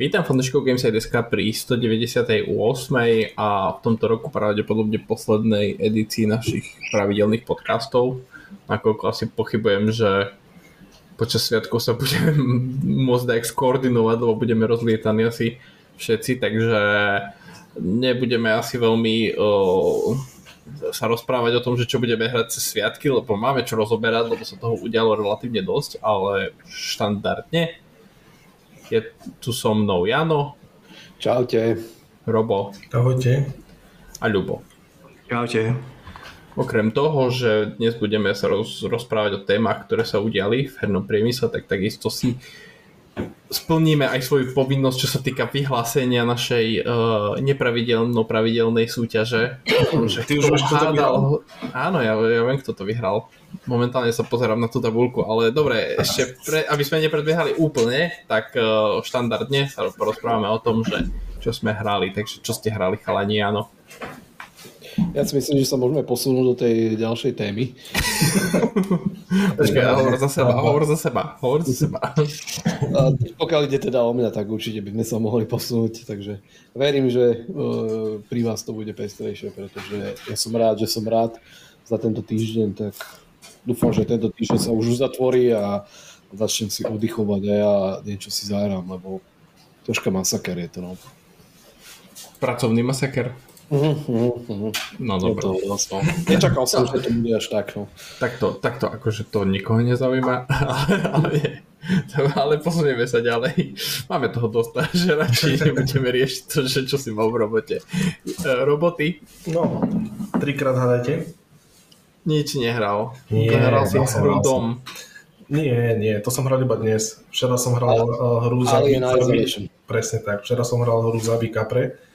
Vítam fanúšikov Games.sk pri 198. a v tomto roku pravdepodobne poslednej edícii našich pravidelných podcastov. Nakoľko asi pochybujem, že počas sviatkov sa budeme môcť dať skoordinovať, lebo budeme rozlietaní asi všetci, takže nebudeme asi veľmi o, sa rozprávať o tom, že čo budeme hrať cez sviatky, lebo máme čo rozoberať, lebo sa toho udialo relatívne dosť, ale štandardne je tu so mnou Jano. Čaute. Robo. Ahojte. A Ľubo. Čaute. Okrem toho, že dnes budeme sa roz, rozprávať o témach, ktoré sa udiali v hernom priemysle, tak takisto si splníme aj svoju povinnosť, čo sa týka vyhlásenia našej uh, nepravidelno-pravidelnej súťaže. že Ty už kto to Áno, ja, ja viem, kto to vyhral. Momentálne sa pozerám na tú tabulku, ale dobre, ešte pre, aby sme nepredbiehali úplne, tak uh, štandardne sa porozprávame o tom, že čo sme hrali, takže čo ste hrali chalani, áno. Ja si myslím, že sa môžeme posunúť do tej ďalšej témy. Počkaj, hovor za seba, hovor za seba, hovor za seba. A pokiaľ ide teda o mňa, tak určite by sme sa mohli posunúť, takže verím, že uh, pri vás to bude pestrejšie, pretože ja som rád, že som rád za tento týždeň, tak dúfam, že tento týždeň sa už uzatvorí a začnem si oddychovať a ja niečo si zahrám, lebo troška masaker je to, no. Pracovný masaker. Uh-huh, uh-huh. No dobre. Vlastne. Nečakal som, že to bude až tak. No. Takto, takto akože to nikoho nezaujíma, ale, ale, ale posunieme sa ďalej. Máme toho dosť, že radšej nebudeme riešiť to, že čo si mal v robote. E, roboty? No, trikrát hádajte. Nič nehral. Nie, hral si som, hru. Dom. Nie, nie, to som hral iba dnes. Včera som hral uh, hru za Alien Isolation. Presne tak. Včera som hral hru za Capre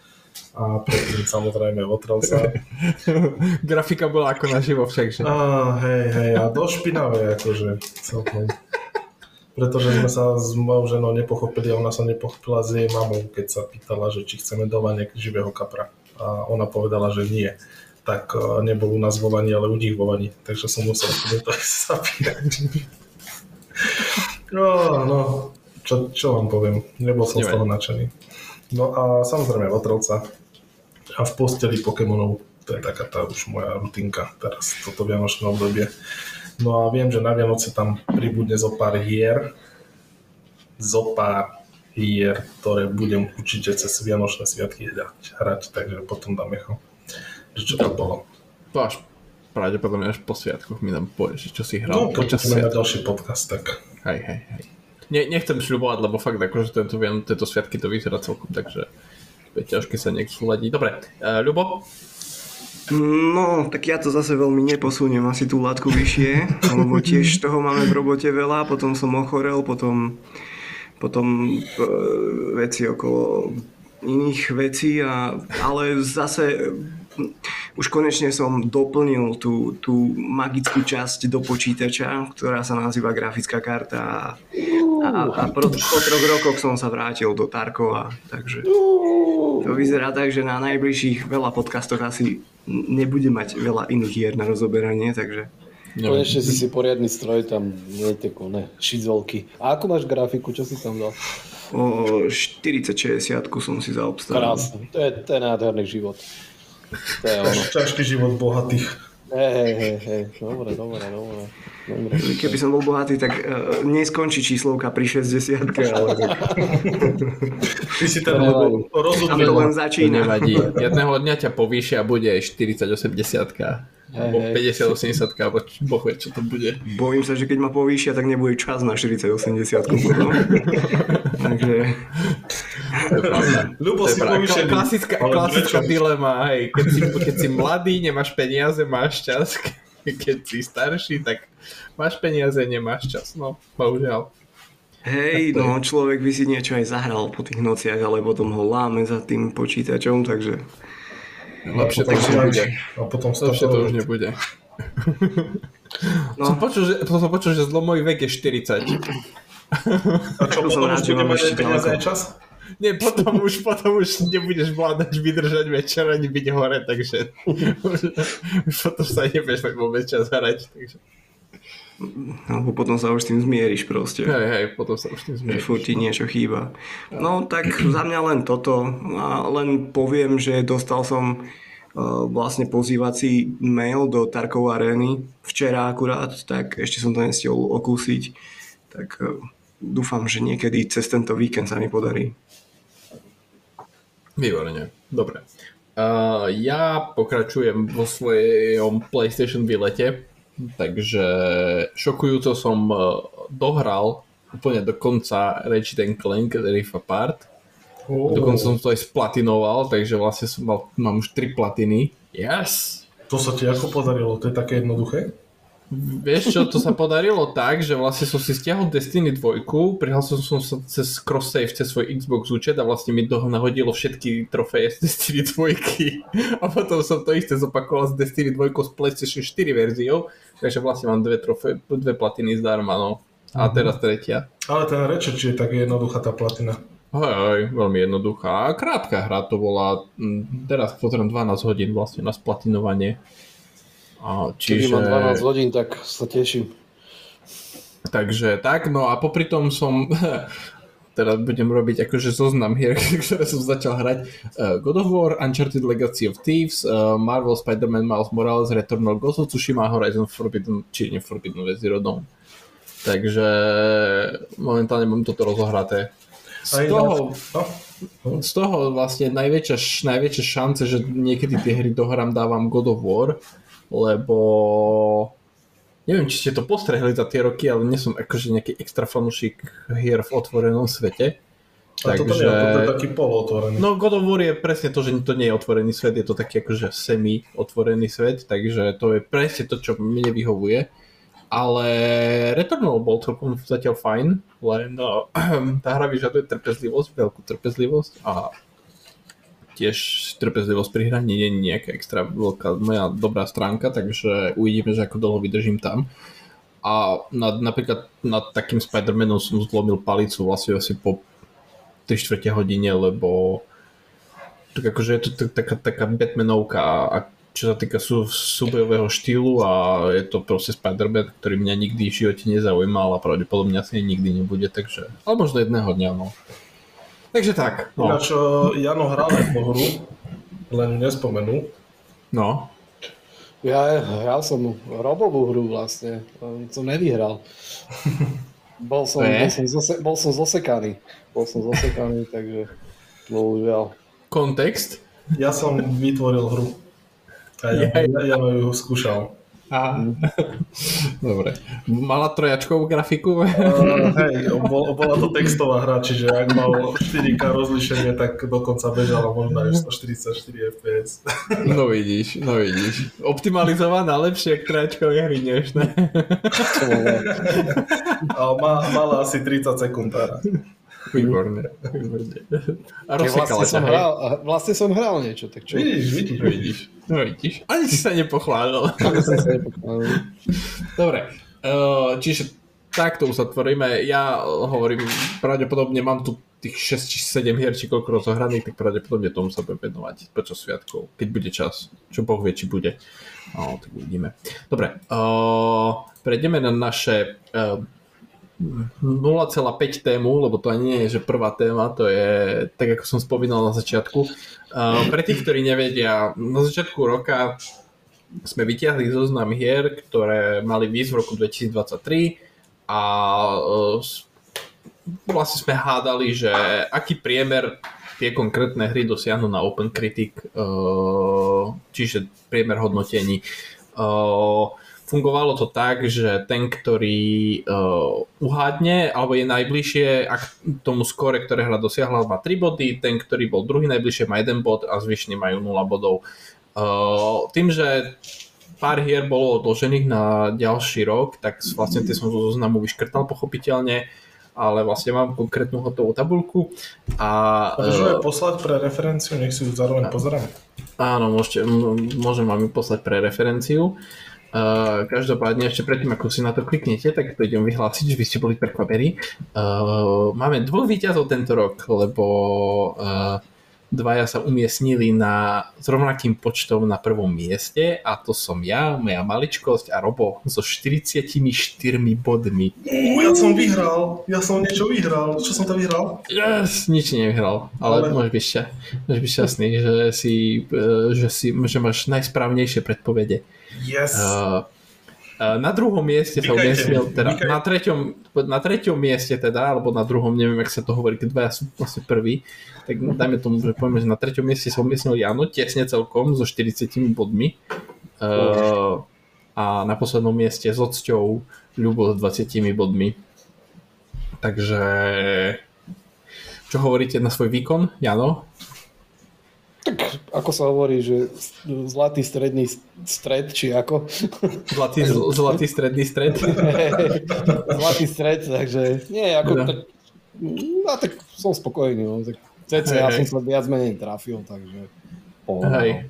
a predtým samozrejme Votrelca. Grafika bola ako naživo však, že? Á, hej, hej, a dosť špinavé, akože celkom. Pretože sme sa s mojou ženou nepochopili a ona sa nepochopila s jej mamou, keď sa pýtala, že či chceme nejak živého kapra. A ona povedala, že nie. Tak uh, nebol u nás vo vani, ale u nich vo vani. Takže som musel toho zapínať. No, no, čo, čo vám poviem, nebol som z toho nadšený. No a samozrejme Votrelca, a v posteli Pokémonov. To je taká tá už moja rutinka teraz, toto vianočné obdobie. No a viem, že na Vianoce tam pribudne zo pár hier, zo pár hier, ktoré budem určite cez Vianočné sviatky hrať, hrať takže potom dáme ho. Že čo to bolo? To až pravdepodobne až po sviatkoch mi tam povieš, čo si hral No, počas sviatkov. ďalší podcast, tak Hej, hej, hej. Ne, nechcem šľubovať, lebo fakt akože tento, viem, tieto sviatky to vyzerá celkom, takže je ťažké sa nejak súľadiť. Dobre, uh, Ľubo? No, tak ja to zase veľmi neposuniem asi tú látku vyššie, lebo tiež toho máme v robote veľa, potom som ochorel, potom, potom e, veci okolo iných vecí, a, ale zase už konečne som doplnil tú, tú magickú časť do počítača, ktorá sa nazýva grafická karta a, a, a po, po troch rokoch som sa vrátil do Tarkova, takže to vyzerá tak, že na najbližších veľa podcastoch asi nebude mať veľa iných hier na rozoberanie, takže Konečne si si poriadny stroj, tam nie je tie kone, šizolky. A ako máš grafiku, čo si tam dal? o 40-60 som si zaobstal. Krásne, to je, to je nádherný život. To je ono. ťažký život bohatých. Hej, hej, hej, hej, dobre, dobre, dobre. dobre. Keby som bol bohatý, tak uh, neskončí číslovka pri 60 ale Ty si To lebo tam rozumiem. to len To začína. nevadí. Jedného dňa ťa povýšia a bude 40-80 alebo Hej, 50-80 alebo boh vie, čo to bude. Bojím sa, že keď ma povýšia, tak nebude čas na 40-80 potom. Takže. Ľubo To je si pravda. povýšený. Klasická, klasická dilema, hej. Keď si, keď si mladý, nemáš peniaze, máš čas. Keď si starší, tak máš peniaze, nemáš čas. No, bohužiaľ. hej, no človek by si niečo aj zahral po tých nociach, ale potom ho láme za tým počítačom, takže Lepšie to už nebude. A potom Lepšie to už nebude. no, Som počul, že, som počul, že zlomový vek je 40. A čo, potom už bude mať peniaze aj čas? Nie, potom už, potom už nebudeš vládať vydržať večer ani byť hore, takže už, už potom sa nebudeš mať vôbec čas hrať. Takže. Alebo potom sa už s tým zmieriš proste. Hej, hej, potom sa už tým zmieriš. Furt ti niečo chýba. No tak za mňa len toto. A len poviem, že dostal som uh, vlastne pozývací mail do Tarkov arény včera akurát, tak ešte som to nestihol okúsiť. Tak uh, dúfam, že niekedy cez tento víkend sa mi podarí. Výborne, dobre. Uh, ja pokračujem vo svojom PlayStation výlete, takže šokujúco som uh, dohral úplne do konca Ratchet Clank Rift Apart. Oh. Dokonca som to aj splatinoval, takže vlastne som mal, mám už 3 platiny. Yes! To sa ti ako podarilo? To je také jednoduché? Vieš čo, to sa podarilo tak, že vlastne som si stiahol Destiny 2, prihlásil som sa cez cross-save cez svoj Xbox účet a vlastne mi to nahodilo všetky trofeje z Destiny 2 a potom som to isté zopakoval z Destiny 2 s PlayStation 4 verziou, takže vlastne mám dve, trofeje, dve platiny zdarma, no. A mhm. teraz tretia. Ale ten či je tak jednoduchá tá platina. Hej, hej, veľmi jednoduchá. A krátka hra to bola, teraz potrebujem 12 hodín vlastne na splatinovanie. A, čiže... Keď mám 12 hodín, tak sa teším. Takže tak, no a popri tom som teraz budem robiť akože zoznam hier, ktoré som začal hrať. Uh, God of War, Uncharted Legacy of Thieves, uh, Marvel, Spider-Man, Miles Morales, Returnal, Ghost of Tsushima, Horizon Forbidden, či nie Forbidden Zero Dawn. Takže momentálne mám toto rozohraté. Z toho, no. z toho vlastne najväčšia, najväčšia šance, že niekedy tie hry dohrám, dávam God of War, lebo neviem, či ste to postrehli za tie roky, ale nie som akože nejaký extra fanúšik hier v otvorenom svete. A Takže... toto, nie, toto je taký polootvorený. No God of War je presne to, že to nie je otvorený svet, je to taký akože semi-otvorený svet, takže to je presne to, čo mne vyhovuje. Ale Returnal bol celkom zatiaľ fajn, len no, tá hra vyžaduje trpezlivosť, veľkú trpezlivosť a tiež trpezlivosť pri hraní nie je nejaká extra veľká moja dobrá stránka, takže uvidíme, že ako dlho vydržím tam. A na, napríklad nad takým Spider-Manom som zlomil palicu vlastne asi po 3 čtvrte hodine, lebo tak akože je to taká, taká Batmanovka a čo sa týka sú, súbojového štýlu a je to proste Spider-Man, ktorý mňa nikdy v živote nezaujímal a pravdepodobne asi nikdy nebude, takže, ale možno jedného dňa, no. Takže tak. No. Ináč Jano hral tú hru, len ju nespomenul. No. Ja hral som robovú hru vlastne, som nevyhral. Bol som, bol som, zose, bol som zosekaný. Bol som zosekaný, takže bohužiaľ. Kontext? Ja som vytvoril hru. A ja, ja, ja ju skúšal. A... Dobre. Mala trojačkovú grafiku? Uh, hej, bol, bola to textová hra, čiže ak mal 4K rozlišenie, tak dokonca bežala možno aj 144 FPS. No vidíš, no vidíš. Optimalizovaná lepšie k trojačkové hry, než ne? má, mala asi 30 sekúnd. Výborne, výborne. A vlastne som, hral, vlastne som hral niečo, tak čo? Vidíš, vidíš. vidíš. No vidíš, ani si sa nepochválil. Ani si sa nepochválil. Dobre, uh, čiže takto uzatvoríme. Ja hovorím, pravdepodobne mám tu tých 6 či 7 hier, či koľko rozohraných, tak pravdepodobne tomu sa budem venovať počas sviatkov, keď bude čas. Čo Boh vie, či bude. No, tak uvidíme. Dobre, uh, prejdeme na naše uh, 0,5 tému, lebo to nie je, že prvá téma, to je, tak ako som spomínal na začiatku. Uh, pre tých, ktorí nevedia, na začiatku roka sme vyťahli zoznam hier, ktoré mali výsť v roku 2023 a uh, vlastne sme hádali, že aký priemer tie konkrétne hry dosiahnu na Open Critic, uh, čiže priemer hodnotení. Fungovalo to tak, že ten, ktorý uh, uhádne alebo je najbližšie ak tomu skore, ktoré hra dosiahla, má 3 body, ten, ktorý bol druhý najbližšie, má 1 bod a zvyšní majú 0 bodov. Uh, tým, že pár hier bolo odložených na ďalší rok, tak vlastne tie som zo zoznamu vyškrtal pochopiteľne, ale vlastne mám konkrétnu hotovú tabulku. A, Môžeme uh, poslať pre referenciu, nech si ju zároveň pozriem. Áno, môžete, môžem vám ju poslať pre referenciu. Uh, každopádne ešte predtým, ako si na to kliknete, tak to idem vyhlásiť, že by ste boli prekvapení. Uh, máme dvoch výťazov tento rok, lebo uh, dvaja sa umiestnili na, s rovnakým počtom na prvom mieste a to som ja, moja maličkosť a Robo so 44 bodmi. Uh, ja som vyhral, ja som niečo vyhral. Čo som to vyhral? Yes, nič nevyhral, ale, ale... môžeš byť, šťa, môžeš byť šťastný, že, si, e, že, si, že máš najsprávnejšie predpovede. Yes. Uh, na druhom mieste sa umiestnil, teda na treťom, na treťom mieste teda, alebo na druhom, neviem, ak sa to hovorí, keď dvaja sú vlastne prví, tak dajme tomu, že povieme, že na treťom mieste sa umiestnil Jano, tesne celkom, so 40 bodmi. Uh, a na poslednom mieste s odsťou Ľubo s 20 bodmi. Takže čo hovoríte na svoj výkon, Jano? Ako sa hovorí, že zlatý stredný stred, či ako? Zlatý, zlatý stredný stred? zlatý stred, takže nie, ako no. tak, no tak som spokojný, no, tak CC ja som sa viac menej trafil, takže Hej.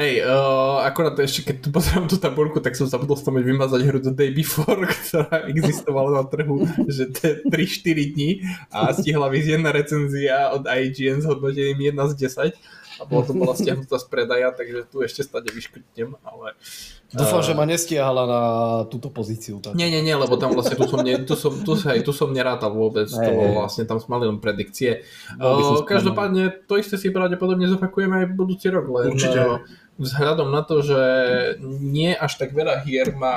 Hej, uh, akorát ešte keď tu pozerám tú tabulku, tak som zabudol spomeť vymazať hru The Day Before, ktorá existovala na trhu, že 3-4 dní a stihla vyzieť jedna recenzia od IGN s hodnotením 1 z 10 a bolo to bola stiahnutá z predaja, takže tu ešte stade vyškrtnem, ale... Dúfam, uh, že ma nestiahala na túto pozíciu. Tak. Nie, nie, nie, lebo tam vlastne tu som, ne, tu som, tu, hej, tu som nerátal vôbec, hey, to bolo vlastne, tam sme mali len predikcie. Uh, každopádne to isté si pravdepodobne zopakujeme aj budúci rok, len Určite. Vzhľadom na to, že nie až tak veľa hier má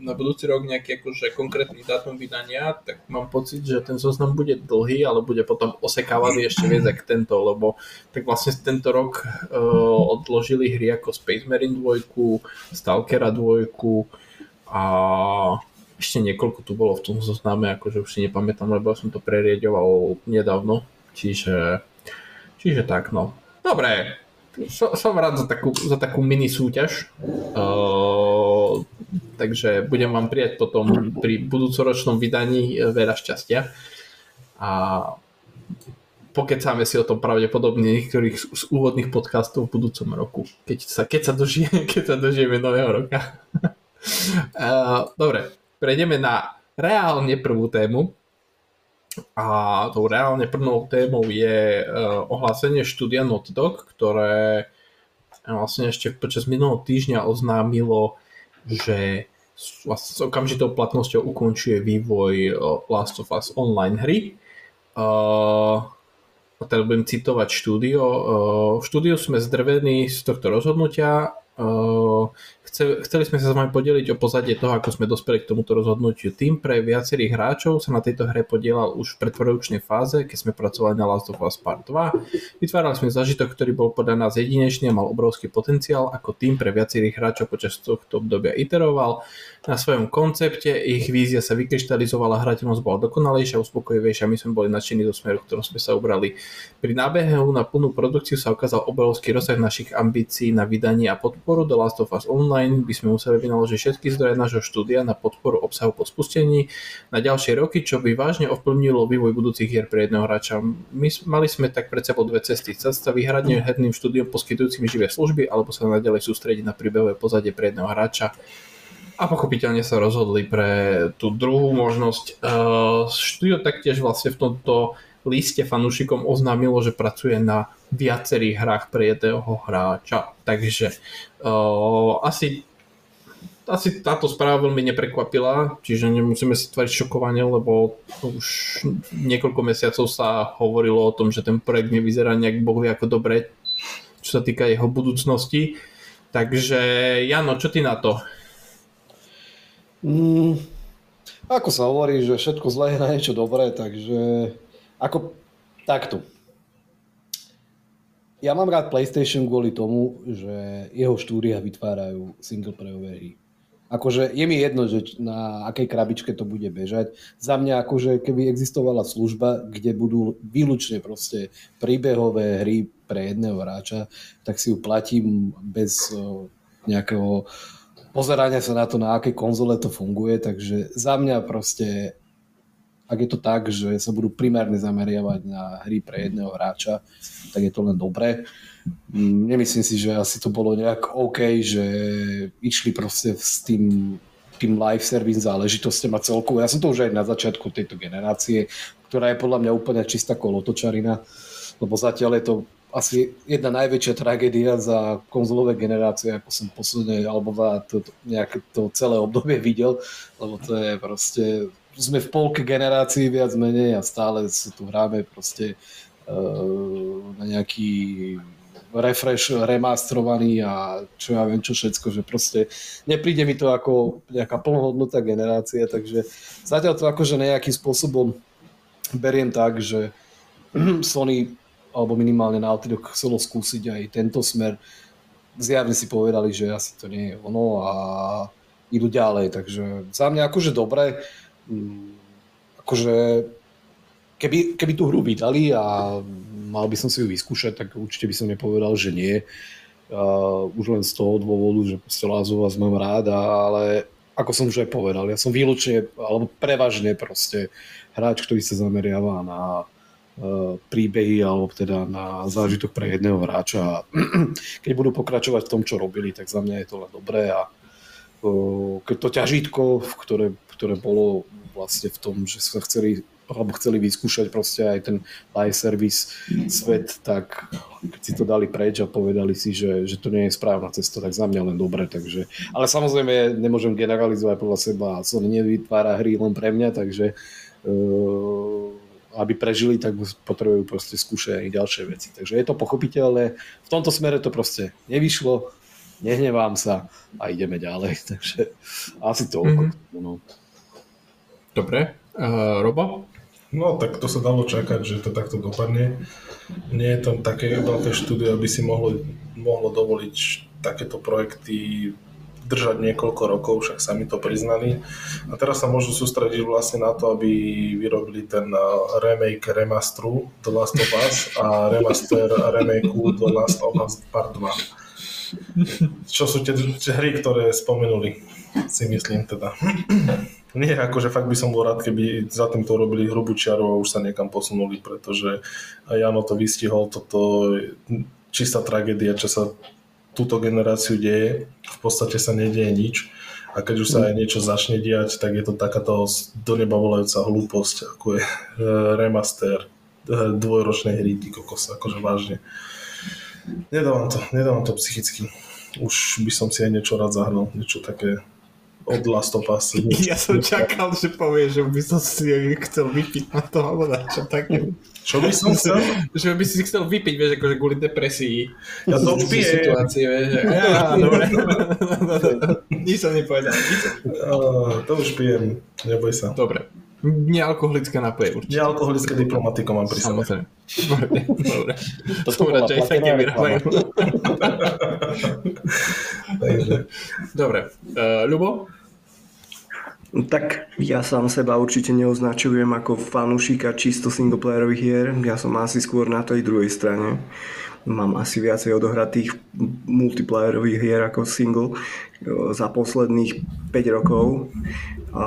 na budúci rok nejaký akože konkrétny dátum vydania, tak mám pocit, že ten zoznam bude dlhý, ale bude potom osekávaný ešte viac ako tento, lebo tak vlastne tento rok uh, odložili hry ako Space Marine 2, Stalkera 2 a ešte niekoľko tu bolo v tom zozname, akože už si nepamätám, lebo som to prerieďoval nedávno, čiže, čiže tak no. Dobre, som, som rád za takú, za takú mini súťaž. Uh, takže budem vám prijať potom pri budúcoročnom vydaní e, veľa šťastia. A pokecáme si o tom pravdepodobne niektorých z úvodných podcastov v budúcom roku, keď sa, keď sa, dožije, keď sa dožijeme nového roka. uh, dobre, prejdeme na reálne prvú tému. A tou reálne prvnou témou je uh, ohlásenie štúdia Notdog, ktoré vlastne ešte počas minulého týždňa oznámilo, že vlastne s okamžitou platnosťou ukončuje vývoj uh, Last of Us online hry. A teda budem citovať štúdio. V štúdiu sme zdrvení z tohto rozhodnutia chceli sme sa s vami podeliť o pozadie toho, ako sme dospeli k tomuto rozhodnutiu. Tým pre viacerých hráčov sa na tejto hre podielal už v predprodučnej fáze, keď sme pracovali na Last of Us Part 2. Vytvárali sme zažitok, ktorý bol podľa nás jedinečný a mal obrovský potenciál, ako tým pre viacerých hráčov počas tohto obdobia iteroval. Na svojom koncepte ich vízia sa vykryštalizovala, hrateľnosť bola dokonalejšia, uspokojivejšia, my sme boli nadšení do smeru, ktorom sme sa ubrali. Pri nábehu na plnú produkciu sa ukázal obrovský rozsah našich ambícií na vydanie a podporu The Last of Us Online by sme museli vynaložiť všetky zdroje nášho štúdia na podporu obsahu po spustení na ďalšie roky, čo by vážne ovplyvnilo vývoj budúcich hier pre jedného hráča. My mali sme tak pred sebou dve cesty. Cesta vyhradne herným štúdiom poskytujúcimi živé služby alebo sa naďalej sústrediť na príbehové pozadie pre jedného hráča a pochopiteľne sa rozhodli pre tú druhú možnosť. Uh, štúdio taktiež vlastne v tomto liste fanúšikom oznámilo, že pracuje na viacerých hrách pre jedného hráča. Takže uh, asi, asi táto správa veľmi neprekvapila, čiže nemusíme si tvariť šokovanie, lebo už niekoľko mesiacov sa hovorilo o tom, že ten projekt nevyzerá nejak bohvie ako dobre, čo sa týka jeho budúcnosti. Takže Jano, čo ty na to? Mm, ako sa hovorí, že všetko zlé je na niečo dobré, takže ako takto. Ja mám rád PlayStation kvôli tomu, že jeho štúdia vytvárajú singleplayové hry. Akože je mi jedno, že na akej krabičke to bude bežať. Za mňa akože keby existovala služba, kde budú výlučne proste príbehové hry pre jedného hráča, tak si ju platím bez nejakého uh, pozerania sa na to, na akej konzole to funguje, takže za mňa proste, ak je to tak, že sa budú primárne zameriavať na hry pre jedného hráča, tak je to len dobré. Mm, nemyslím si, že asi to bolo nejak OK, že išli proste s tým tým live service záležitosťom a celkovo. Ja som to už aj na začiatku tejto generácie, ktorá je podľa mňa úplne čistá kolotočarina, lebo zatiaľ je to asi jedna najväčšia tragédia za konzolové generácie, ako som posledne, alebo to, to, nejaké to celé obdobie videl, lebo to je proste, sme v polke generácií viac menej a stále sa tu hráme proste uh, na nejaký refresh remasterovaný a čo ja viem čo všetko, že proste nepríde mi to ako nejaká plnohodnotná generácia, takže zatiaľ to akože nejakým spôsobom beriem tak, že Sony alebo minimálne Naughty Dog chcelo skúsiť aj tento smer. Zjavne si povedali, že asi to nie je ono a idú ďalej, takže za mňa akože dobre, akože keby, keby tú hru vydali a mal by som si ju vyskúšať, tak určite by som nepovedal, že nie. Uh, už len z toho dôvodu, že proste Lázov vás mám rád, ale ako som už aj povedal, ja som výlučne, alebo prevažne proste hráč, ktorý sa zameriava na uh, príbehy alebo teda na zážitok pre jedného hráča. Keď budú pokračovať v tom, čo robili, tak za mňa je to len dobré a uh, keď to ťažítko, ktoré, ktoré bolo vlastne v tom, že sa chceli alebo chceli vyskúšať proste aj ten live service svet, tak keď si to dali preč a povedali si, že, že to nie je správna cesta, tak za mňa len dobre. Takže, ale samozrejme nemôžem generalizovať podľa seba, Sony nevytvára hry len pre mňa, takže uh, aby prežili, tak potrebujú proste skúšať aj ďalšie veci. Takže je to pochopiteľné. V tomto smere to proste nevyšlo, nehnevám sa a ideme ďalej. Takže asi to. Mm-hmm. No. Dobre. Uh, Robo? No, tak to sa dalo čakať, že to takto dopadne. Nie je tam také veľké štúdio, aby si mohlo, mohlo dovoliť takéto projekty držať niekoľko rokov, však sami to priznali. A teraz sa môžu sústrediť vlastne na to, aby vyrobili ten uh, remake remasteru The Last of Us a remaster remakeu The Last of Us Part 2. Čo sú tie hry, ktoré spomenuli, si myslím teda. Nie, akože fakt by som bol rád, keby za týmto robili hrubú čiaru a už sa niekam posunuli, pretože Jano to vystihol, toto čistá tragédia, čo sa túto generáciu deje. V podstate sa nedieje nič a keď už sa aj niečo začne diať, tak je to takáto do neba volajúca hlúposť, ako je e, remaster e, dvojročnej hry, ty kokos, akože vážne. Nedávam to, nedávam to psychicky. Už by som si aj niečo rád zahral, niečo také od Last of Us. Ja som čakal, že povie, že by som si chcel vypiť na to, alebo na čo také. Čo by som chcel? že by si chcel vypiť, vieš, akože kvôli depresii. Ja to už pijem. Situácie, vieš. Á, dobre. Nič som nepovedal. Uh, to už pijem, neboj sa. Dobre. Nealkoholické nápoje určite. Nealkoholické diplomatiko mám pri sebe. Samozrejme. Dobre, dobre. To som rád, že aj také vyrábajú. Dobre. Uh, Ľubo? Tak ja sám seba určite neoznačujem ako fanúšika čisto singleplayerových hier. Ja som asi skôr na tej druhej strane. Mám asi viacej odohratých multiplayerových hier ako single za posledných 5 rokov. A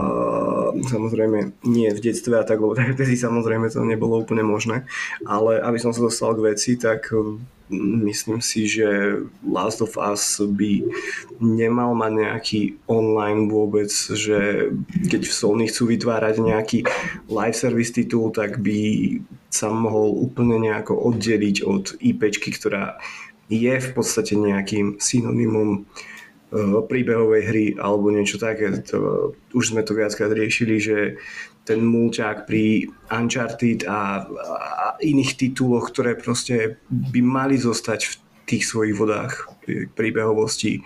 samozrejme nie v detstve a tak, lebo vtedy samozrejme to nebolo úplne možné. Ale aby som sa dostal k veci, tak myslím si, že Last of Us by nemal mať nejaký online vôbec, že keď v Sony chcú vytvárať nejaký live service titul, tak by sa mohol úplne nejako oddeliť od IPčky, ktorá je v podstate nejakým synonymom eh, príbehovej hry alebo niečo také. To, už sme to viackrát riešili, že ten mulťák pri Uncharted a, a iných tituloch, ktoré proste by mali zostať v tých svojich vodách príbehovosti,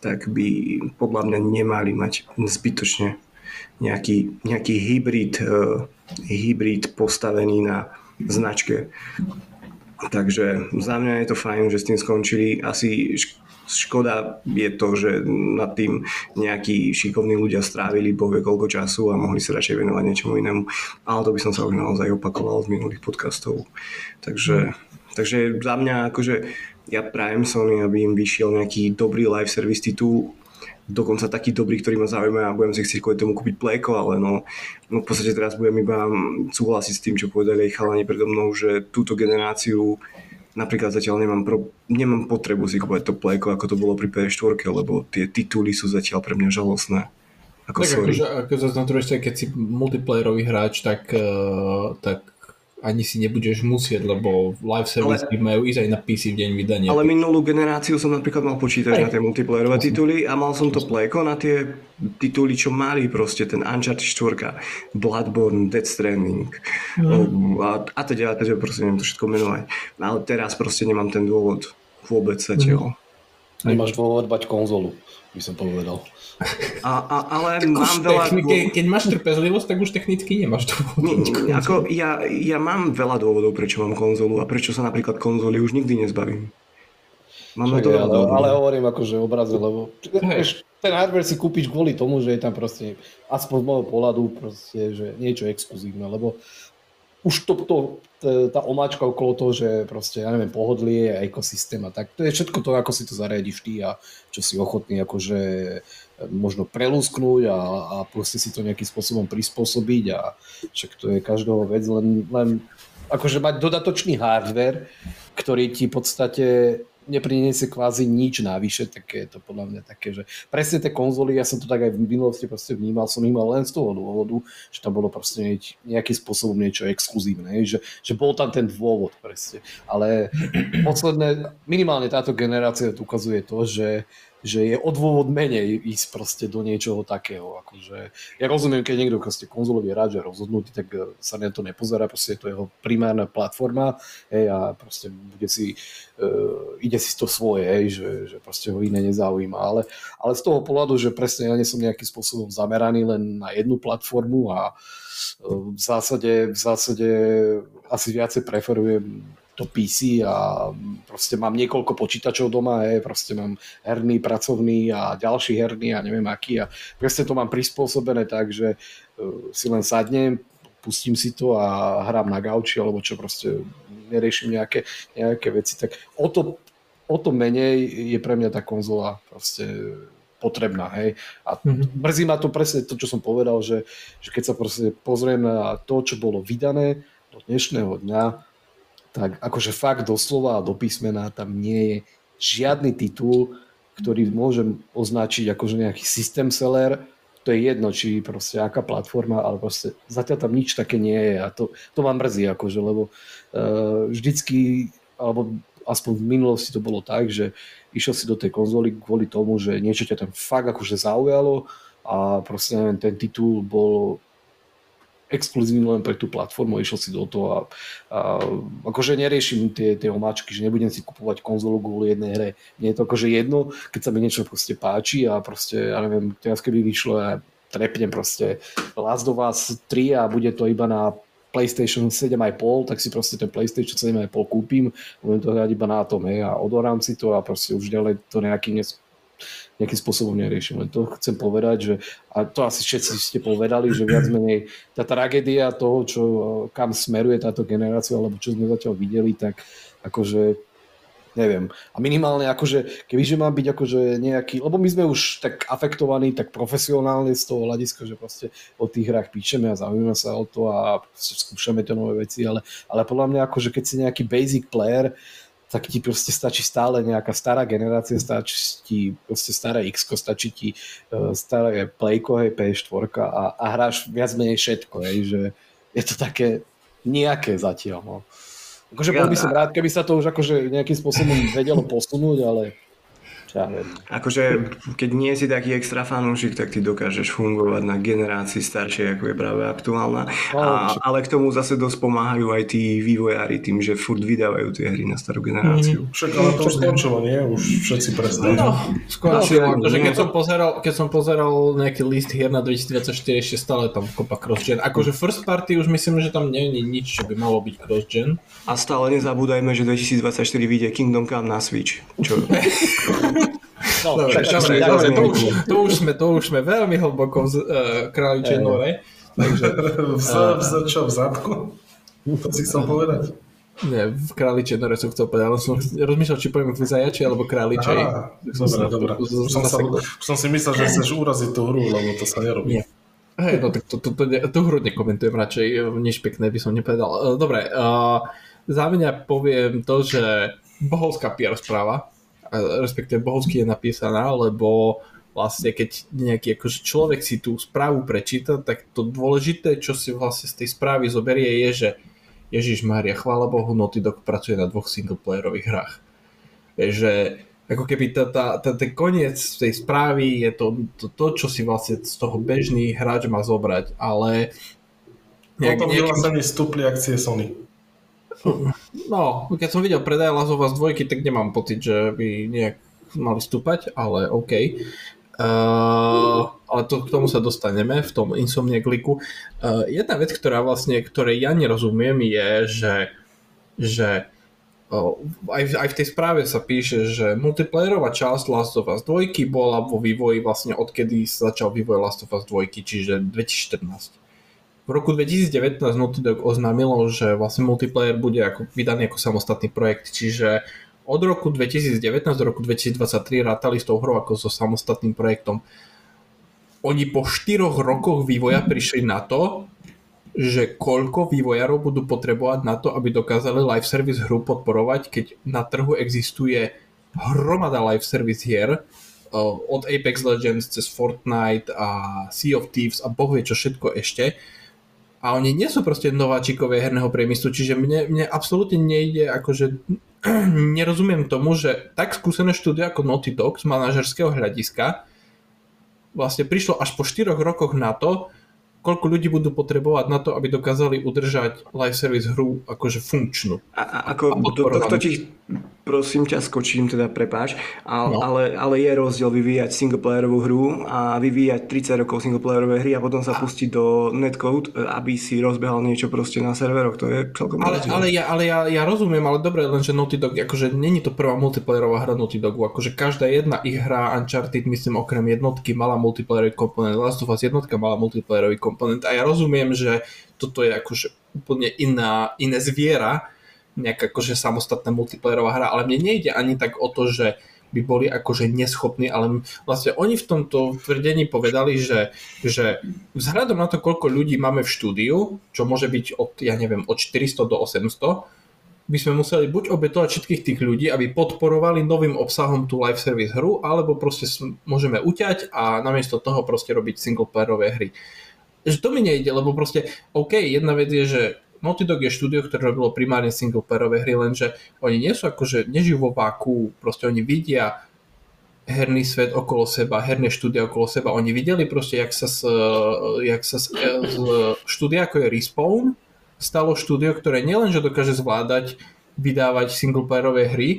tak by podľa mňa nemali mať zbytočne nejaký, nejaký hybrid, uh, hybrid postavený na značke. Takže za mňa je to fajn, že s tým skončili. Asi Škoda je to, že nad tým nejakí šikovní ľudia strávili povie koľko času a mohli sa radšej venovať niečomu inému. Ale to by som sa už naozaj opakoval z minulých podcastov. Takže, takže za mňa akože ja prajem Sony, aby im vyšiel nejaký dobrý live service titul, dokonca taký dobrý, ktorý ma zaujíma a budem si chcieť kvôli tomu kúpiť pléko, ale no, no v podstate teraz budem iba súhlasiť s tým, čo povedali aj chalani predo mnou, že túto generáciu napríklad zatiaľ nemám, pro, nemám potrebu si kúpať to plejko, ako to bolo pri PS4, lebo tie tituly sú zatiaľ pre mňa žalostné. Ako tak sorry. akože, ako zase na druhej keď si multiplayerový hráč, tak, uh, tak ani si nebudeš musieť, lebo live service ale, majú ísť aj na PC v deň vydania. Ale minulú generáciu som napríklad mal počítač na tie multiplayerové tituly a mal som to playko na tie tituly, čo mali proste ten Uncharted 4, Bloodborne, Death Stranding mm. a, a teda, a teda proste neviem to všetko menovať. Ale teraz proste nemám ten dôvod vôbec zatiaľ. Mm. Nemáš dôvod bať konzolu, by som povedal. A, a, ale tak mám veľa... Technike, keď máš trpezlivosť, tak už technicky nemáš dôvod. Nie, ako ja, ja mám veľa dôvodov, prečo mám konzolu a prečo sa napríklad konzoly už nikdy nezbavím. Mám to ja, ale hovorím akože obraze, lebo ten hardware si kúpiš kvôli tomu, že je tam proste, aspoň z môjho pohľadu, proste, že niečo exkluzívne, lebo už to, to, tá omáčka okolo toho, že proste, ja neviem, pohodlie a ekosystém a tak, to je všetko to, ako si to zariadiš ty a čo si ochotný akože možno prelúsknúť a, a proste si to nejakým spôsobom prispôsobiť a však to je každého vec, len, len akože mať dodatočný hardware, ktorý ti v podstate nepriniesie kvázi nič navyše, tak je to podľa mňa také, že presne tie konzoly, ja som to tak aj v minulosti proste vnímal, som ich mal len z toho dôvodu, že tam bolo proste nejakým spôsobom niečo exkluzívne, že, že bol tam ten dôvod presne. Ale posledné, minimálne táto generácia ukazuje to, že že je odôvod menej ísť proste do niečoho takého. Akože, ja rozumiem, keď niekto proste konzolový hráč je rozhodnutý, tak e, sa na to nepozerá, proste je to jeho primárna platforma hej, a proste bude si, uh, ide si to svoje, hej, že, že proste ho iné nezaujíma. Ale, ale z toho pohľadu, že presne ja nie som nejakým spôsobom zameraný len na jednu platformu a uh, v zásade, v zásade asi viacej preferujem to PC a proste mám niekoľko počítačov doma, je, proste mám herný, pracovný a ďalší herný a neviem aký a proste to mám prispôsobené tak, že uh, si len sadnem, pustím si to a hrám na gauči alebo čo proste neriešim nejaké, nejaké veci, tak o to, o to menej je pre mňa tá konzola proste potrebná, hej. A mm-hmm. mrzí ma to presne to, čo som povedal, že, že keď sa proste pozriem na to, čo bolo vydané do dnešného dňa, tak akože fakt doslova a do písmena tam nie je žiadny titul, ktorý môžem označiť akože nejaký system seller, to je jedno, či proste aká platforma, ale proste zatiaľ tam nič také nie je a to, to ma mrzí, akože, lebo uh, vždycky, alebo aspoň v minulosti to bolo tak, že išiel si do tej konzoly kvôli tomu, že niečo ťa tam fakt akože zaujalo a proste neviem, ten titul bol exkluzívne len pre tú platformu, išiel si do toho a, a akože neriešim tie, tie omáčky, že nebudem si kupovať konzolu kvôli jednej hre. Mne je to akože jedno, keď sa mi niečo proste páči a proste, ja neviem, teraz keby vyšlo, ja trepnem proste Last of Us 3 a bude to iba na PlayStation 7,5, tak si proste ten PlayStation 7,5 kúpim, budem to hrať iba na tom, hej, a odorám si to a proste už ďalej to nejakým nejakým spôsobom neriešim. Len to chcem povedať, že, a to asi všetci ste povedali, že viac menej tá tragédia toho, čo, kam smeruje táto generácia, alebo čo sme zatiaľ videli, tak akože neviem. A minimálne akože, kebyže mám byť akože nejaký, lebo my sme už tak afektovaní, tak profesionálne z toho hľadiska, že proste o tých hrách píšeme a zaujímame sa o to a skúšame tie nové veci, ale, ale podľa mňa akože keď si nejaký basic player, tak ti proste stačí stále nejaká stará generácia, stačí ti proste staré X, stačí ti uh, staré Playko, hej, PS4 a, a hráš viac menej všetko, hej, že je to také nejaké zatiaľ, no. Akože ja, by som rád, keby sa to už akože nejakým spôsobom vedelo posunúť, ale ja Akože, keď nie si taký extra fanúšik, tak ty dokážeš fungovať na generácii staršej, ako je práve aktuálna. No, a, ale k tomu zase dosť pomáhajú aj tí vývojári tým, že furt vydávajú tie hry na starú generáciu. Mm, však ale to už skončilo, nie? Už všetci prestali. No, skončilo. No, keď, som pozeral, keď som pozeral nejaký list hier na 2024, ešte stále tam kopa cross-gen. Akože first party už myslím, že tam nie je nič, čo by malo byť cross-gen. A stále nezabúdajme, že 2024 vyjde Kingdom Come na Switch. Čo? No, dobre, tak, dobre, dobre, to, už, to, už sme, to už sme veľmi hlboko v uh, králičej nore. Takže, v, uh, v, čo, v zadku? To si chcel povedať? Nie, v králičej nore som chcel povedať, ale som rozmýšľal, či poviem v zajači alebo králičej. Aha, dobre, dobre. Už som, sa, som si myslel, že chceš uraziť tú hru, lebo to sa nerobí. Nie. Hej, no tak to, to, to, to, tú hru nekomentujem radšej, nič pekné by som nepovedal. Dobre, uh, za mňa poviem to, že bohovská PR správa, respektíve bohovsky je napísaná, lebo vlastne keď nejaký akože človek si tú správu prečíta, tak to dôležité, čo si vlastne z tej správy zoberie je, že Ježiš Maria, chvála Bohu, Naughty Dog pracuje na dvoch singleplayerových hrách. Vieš, že ako keby tá, tá, tá, ten koniec tej správy je to, to, to, čo si vlastne z toho bežný hráč má zobrať, ale... Nejak, Potom nejakým... vlastne stúpli akcie Sony. No, keď som videl predaj of Us 2, tak nemám pocit, že by nejak mali stúpať, ale OK. Uh, ale to, k tomu sa dostaneme v tom Insomniac Leaku. Uh, jedna vec, ktorá vlastne, ktorej ja nerozumiem, je, že, že uh, aj, aj v tej správe sa píše, že multiplayerová časť Last of Us 2 bola vo vývoji vlastne odkedy začal vývoj Last of Us 2, čiže 2014. V roku 2019 Naughty Dog oznámilo, že vlastne multiplayer bude ako, vydaný ako samostatný projekt, čiže od roku 2019 do roku 2023 rátali s tou hrou ako so samostatným projektom. Oni po 4 rokoch vývoja prišli na to, že koľko vývojárov budú potrebovať na to, aby dokázali live service hru podporovať, keď na trhu existuje hromada live service hier, od Apex Legends cez Fortnite a Sea of Thieves a boh vie čo všetko ešte. A oni nie sú proste nováčikovia herného priemyslu, čiže mne, mne absolútne nejde akože nerozumiem tomu, že tak skúsené štúdio ako Naughty Dog z manažerského hľadiska vlastne prišlo až po 4 rokoch na to, koľko ľudí budú potrebovať na to, aby dokázali udržať live service hru akože funkčnú. A, a ako a do tohto ti prosím ťa skočím, teda prepáč, ale, no. ale, ale je rozdiel vyvíjať singleplayerovú hru a vyvíjať 30 rokov singleplayerové hry a potom sa pustiť do netcode, aby si rozbehal niečo proste na serveroch, to je celkom ale, ale, ja, ale ja, ja rozumiem, ale dobre, lenže Naughty Dog, akože není to prvá multiplayerová hra Naughty Dogu, akože každá jedna ich hra Uncharted, myslím okrem jednotky, mala multiplayerový komponent, Last of Us jednotka mala multiplayerový komponent komponent a ja rozumiem, že toto je akože úplne iná, iné zviera, nejaká akože samostatná multiplayerová hra, ale mne nejde ani tak o to, že by boli akože neschopní, ale vlastne oni v tomto tvrdení povedali, že, že vzhľadom na to, koľko ľudí máme v štúdiu, čo môže byť od, ja neviem, od 400 do 800, by sme museli buď obetovať všetkých tých ľudí, aby podporovali novým obsahom tú live service hru, alebo proste môžeme uťať a namiesto toho proste robiť singleplayerové hry. Že to mi nejde, lebo proste, OK, jedna vec je, že Naughty Dog je štúdio, ktoré robilo primárne singleplayerové hry, lenže oni nie sú akože, nežijú vo váku, proste oni vidia herný svet okolo seba, herné štúdia okolo seba. Oni videli proste, jak sa, z, jak sa z, z štúdia ako je Respawn stalo štúdio, ktoré nielenže dokáže zvládať vydávať singleplayerové hry,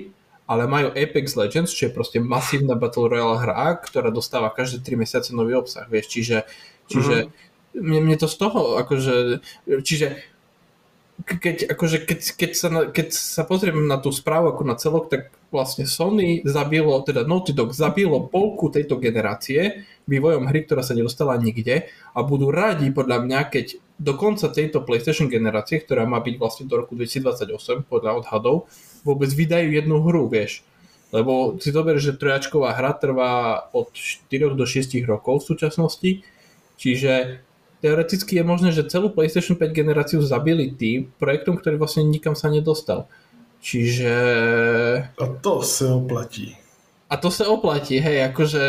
ale majú Apex Legends, čo je proste masívna Battle Royale hra, ktorá dostáva každé 3 mesiace nový obsah, vieš, čiže, čiže mm-hmm mne, mne to z toho, akože, čiže keď, akože keď, keď, sa, keď sa pozrieme na tú správu ako na celok, tak vlastne Sony zabilo, teda Naughty Dog zabilo polku tejto generácie vývojom hry, ktorá sa nedostala nikde a budú radi podľa mňa, keď do konca tejto PlayStation generácie, ktorá má byť vlastne do roku 2028 podľa odhadov, vôbec vydajú jednu hru, vieš. Lebo si dober, že trojačková hra trvá od 4 do 6 rokov v súčasnosti, čiže teoreticky je možné, že celú PlayStation 5 generáciu zabili tým projektom, ktorý vlastne nikam sa nedostal. Čiže... A to sa oplatí. A to sa oplatí, hej, akože...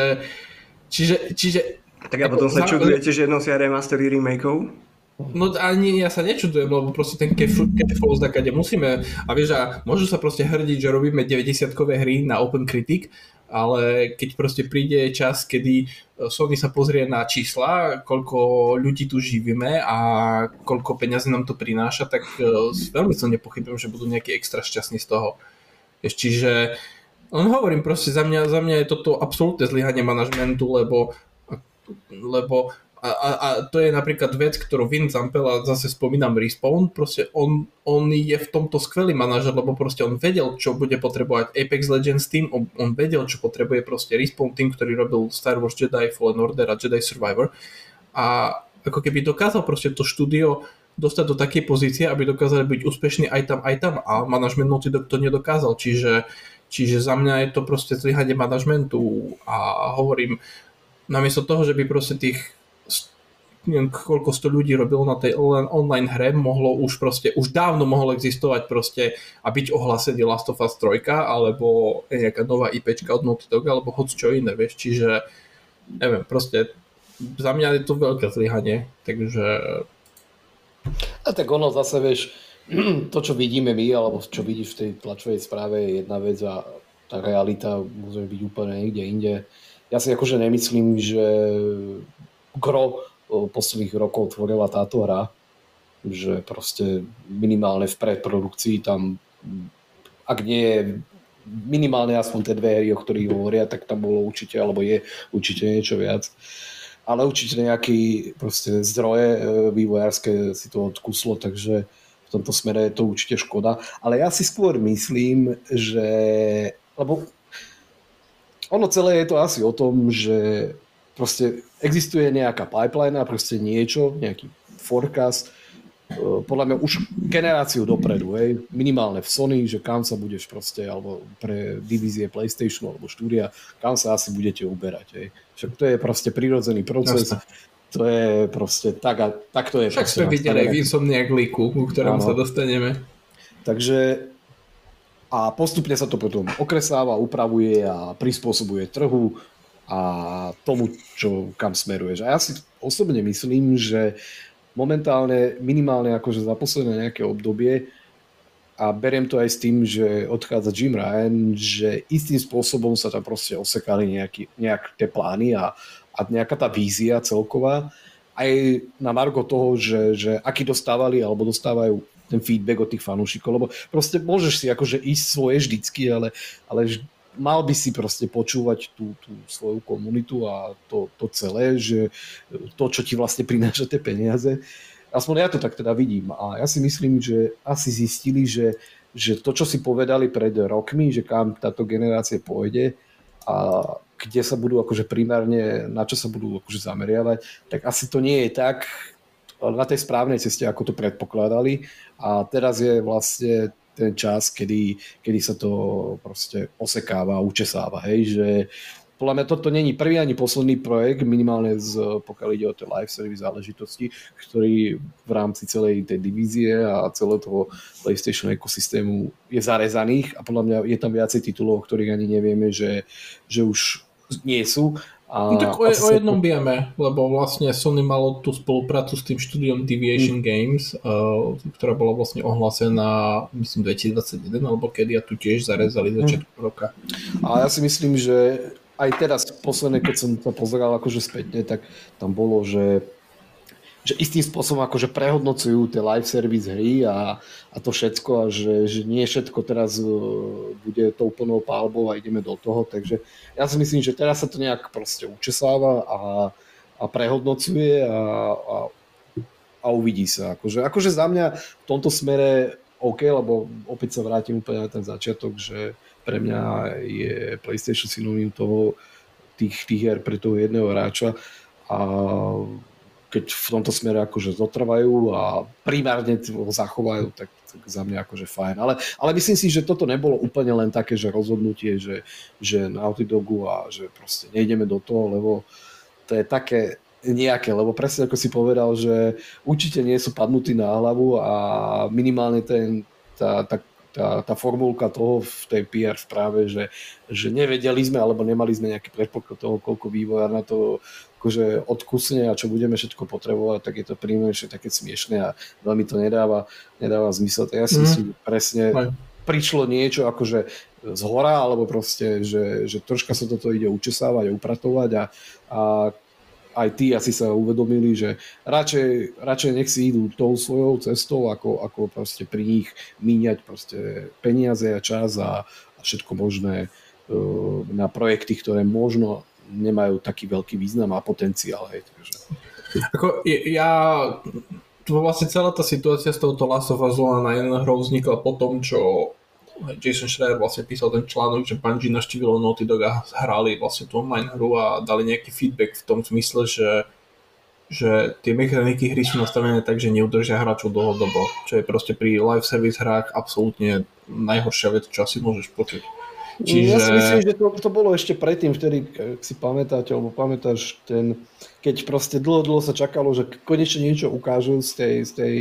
Čiže... čiže tak a potom sa čudujete, že nosia remastery remakeov? No ani ja sa nečudujem, lebo proste ten cash flow zda kde musíme a vieš, a môžu sa proste hrdiť, že robíme 90-kové hry na Open Critic, ale keď proste príde čas, kedy Sony sa pozrie na čísla, koľko ľudí tu živíme a koľko peňazí nám to prináša, tak e, veľmi som nepochybujem, že budú nejaký extra šťastní z toho. Čiže len hovorím proste, za mňa, za mňa je toto absolútne zlyhanie manažmentu, lebo, lebo a, a, to je napríklad vec, ktorú Vin Zampel, a zase spomínam Respawn, proste on, on je v tomto skvelý manažer, lebo proste on vedel, čo bude potrebovať Apex Legends team, on, on vedel, čo potrebuje proste Respawn team, ktorý robil Star Wars Jedi Fallen Order a Jedi Survivor. A ako keby dokázal proste to štúdio dostať do takej pozície, aby dokázali byť úspešní aj tam, aj tam. A manažment Naughty Dog to nedokázal, čiže, čiže za mňa je to proste zlyhanie manažmentu. A hovorím, namiesto toho, že by proste tých neviem koľko sto ľudí robilo na tej online hre, mohlo už proste, už dávno mohlo existovať proste a byť ohlásený Last of Us 3 alebo nejaká nová IPčka od Naughty Dog alebo hoď čo iné, vieš, čiže neviem, proste za mňa je to veľké zlyhanie, takže... A tak ono zase, vieš, to, čo vidíme my, alebo čo vidíš v tej tlačovej správe je jedna vec a tá realita môže byť úplne niekde inde. Ja si akože nemyslím, že gro posledných rokov tvorila táto hra, že proste minimálne v predprodukcii tam, ak nie je minimálne aspoň tie dve hry, o ktorých hovoria, tak tam bolo určite, alebo je určite niečo viac. Ale určite nejaký proste zdroje e, vývojárske si to odkuslo, takže v tomto smere je to určite škoda. Ale ja si skôr myslím, že... Lebo ono celé je to asi o tom, že proste existuje nejaká pipeline a proste niečo, nejaký forecast, e, podľa mňa už generáciu dopredu, hej, minimálne v Sony, že kam sa budeš proste, alebo pre divízie PlayStation alebo štúdia, kam sa asi budete uberať, hej. Však to je proste prirodzený proces. Jasne to je proste tak a tak to je. Však sme videli aj v Insomniac Leaku, ku ktorému sa dostaneme. Takže a postupne sa to potom okresáva, upravuje a prispôsobuje trhu a tomu, čo kam smeruješ. A ja si osobne myslím, že momentálne, minimálne akože za posledné nejaké obdobie, a beriem to aj s tým, že odchádza Jim Ryan, že istým spôsobom sa tam proste osekali nejaký, nejak tie plány a, a nejaká tá vízia celková, aj na margo toho, že, že aký dostávali alebo dostávajú ten feedback od tých fanúšikov, lebo proste môžeš si akože ísť svoje vždycky, ale, ale mal by si proste počúvať tú, tú svoju komunitu a to, to celé, že to, čo ti vlastne prináša tie peniaze. Aspoň ja to tak teda vidím a ja si myslím, že asi zistili, že, že to, čo si povedali pred rokmi, že kam táto generácia pôjde a kde sa budú akože primárne, na čo sa budú akože zameriavať, tak asi to nie je tak na tej správnej ceste, ako to predpokladali a teraz je vlastne ten čas, kedy, kedy sa to proste osekáva, učesáva, hej, že podľa mňa toto není prvý ani posledný projekt, minimálne z, pokiaľ ide o tie live service záležitosti, ktorý v rámci celej tej divízie a celého toho PlayStation ekosystému je zarezaných a podľa mňa je tam viacej titulov, o ktorých ani nevieme, že, že už nie sú. A no tak o, o jednom vieme, lebo vlastne Sony malo tú spoluprácu s tým štúdiom Deviation mm. Games, uh, ktorá bola vlastne ohlásená, myslím, 2021, alebo kedy a tu tiež zarezali mm. začiatku mm. roka. A ja si myslím, že aj teraz posledné, keď som to pozeral akože spätne, tak tam bolo, že že istým spôsobom akože prehodnocujú tie live service hry a, a to všetko a že, že nie všetko teraz uh, bude tou plnou pálbou a ideme do toho, takže ja si myslím, že teraz sa to nejak proste učesáva a, a prehodnocuje a, a, a uvidí sa. Akože, akože za mňa v tomto smere OK, lebo opäť sa vrátim úplne na ten začiatok, že pre mňa je PlayStation synonym toho, tých, tých her pre toho jedného hráča a keď v tomto smere akože zotrvajú a primárne ho zachovajú, tak, tak za mňa akože fajn. Ale, ale myslím si, že toto nebolo úplne len také, že rozhodnutie, že, že Naughty Dogu a že proste nejdeme do toho, lebo to je také nejaké, lebo presne ako si povedal, že určite nie sú padnutí na hlavu a minimálne ten, tá, tá tá, tá formulka toho v tej PR správe, že, že nevedeli sme alebo nemali sme nejaký predpoklad toho, koľko vývoja na to akože odkusne a čo budeme všetko potrebovať, tak je to príjemne také smiešne a veľmi to nedáva, nedáva zmysel. Ja si mm. myslím, presne prišlo niečo akože z hora, alebo proste, že, že troška sa toto ide učesávať a upratovať a, a aj tí asi sa uvedomili, že radšej, radšej nech si idú tou svojou cestou, ako, ako proste pri nich míňať proste peniaze a čas a, a všetko možné uh, na projekty, ktoré možno nemajú taký veľký význam a potenciál. Hej, takže. Ako, ja vlastne celá tá situácia s touto Last of Us na jeden hrou vznikla po tom, čo Jason Schreier vlastne písal ten článok, že Bungie naštívilo Naughty Dog a hrali vlastne tú online hru a dali nejaký feedback v tom zmysle, že, že tie mechaniky hry sú nastavené tak, že neudržia hráčov dlhodobo, čo je proste pri live service hrách absolútne najhoršia vec, čo asi môžeš počuť. Čiže... Ja si myslím, že to, to bolo ešte predtým, vtedy, ak si pamätáte, alebo pamätáš ten, keď proste dlho, dlho sa čakalo, že konečne niečo ukážu z tej, z tej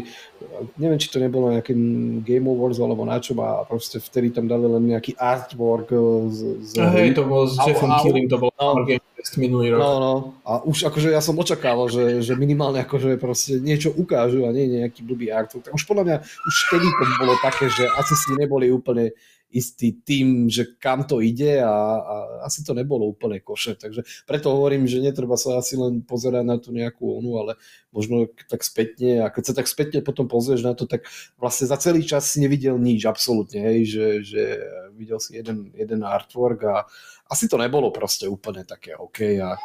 neviem, či to nebolo na nejakým Game Awards alebo na čo, a proste vtedy tam dali len nejaký artwork e, z... z Hej, to bolo s Jeffom Killing, to bolo no, Game minulý rok. No, no. A už akože ja som očakával, že, že minimálne akože proste niečo ukážu a nie nejaký blbý artwork. Už podľa mňa, už vtedy to bolo také, že asi si neboli úplne istý tým, že kam to ide a, a asi to nebolo úplne koše. Takže preto hovorím, že netreba sa asi len pozerať na tú nejakú onu, ale možno tak spätne a keď sa tak spätne potom pozrieš na to, tak vlastne za celý čas si nevidel nič absolútne, hej, že, že videl si jeden, jeden artwork a asi to nebolo proste úplne také OK a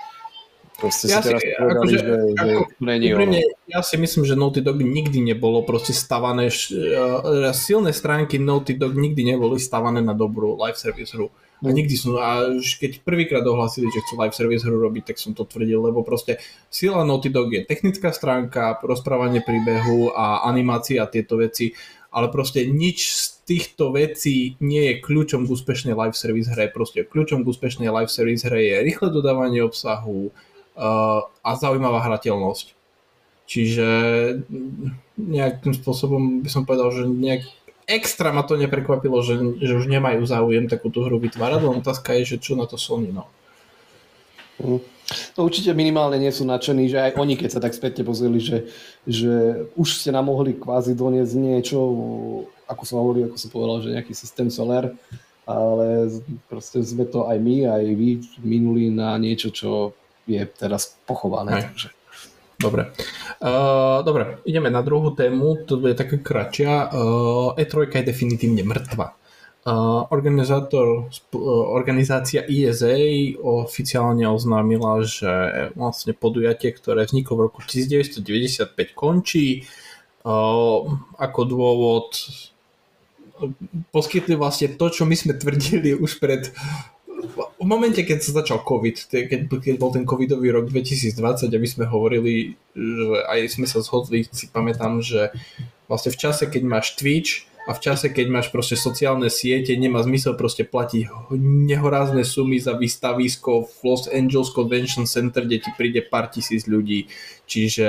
Proste ja si teraz si, povedali, akože, že, že ako, není úprimne, Ja si myslím, že Naughty Dog nikdy nebolo proste stavané, uh, silné stránky Naughty Dog nikdy neboli stavané na dobrú live service hru. A mm. nikdy som, a už keď prvýkrát ohlasili, že chcú live service hru robiť, tak som to tvrdil, lebo proste sila Naughty Dog je technická stránka, rozprávanie príbehu a animácia a tieto veci, ale proste nič z týchto vecí nie je kľúčom k úspešnej live service hre. Proste kľúčom k úspešnej live service hre je rýchle dodávanie obsahu, uh, a zaujímavá hrateľnosť. Čiže nejakým spôsobom by som povedal, že nejak extra ma to neprekvapilo, že, že už nemajú záujem takúto hru vytvárať, len otázka je, že čo na to Sony, no. Mm. No určite minimálne nie sú nadšení, že aj oni, keď sa tak späťne pozreli, že, že už ste nám mohli kvázi doniesť niečo, ako som hovoril, ako som povedal, že nejaký systém Solar, ale proste sme to aj my, aj vy minuli na niečo, čo je teraz pochované. Takže. Dobre. Uh, dobre, ideme na druhú tému, to bude taká kratšia. Uh, E3 je definitívne mŕtva. Uh, organizátor, uh, organizácia ESA oficiálne oznámila, že vlastne podujatie, ktoré vzniklo v roku 1995 končí. Uh, ako dôvod poskytli vlastne to, čo my sme tvrdili už pred v momente, keď sa začal COVID, keď, keď bol ten covidový rok 2020 a my sme hovorili, že aj sme sa zhodli, si pamätám, že vlastne v čase, keď máš Twitch a v čase, keď máš proste sociálne siete, nemá zmysel proste platiť nehorázne sumy za výstavisko v Los Angeles Convention Center, kde ti príde pár tisíc ľudí. Čiže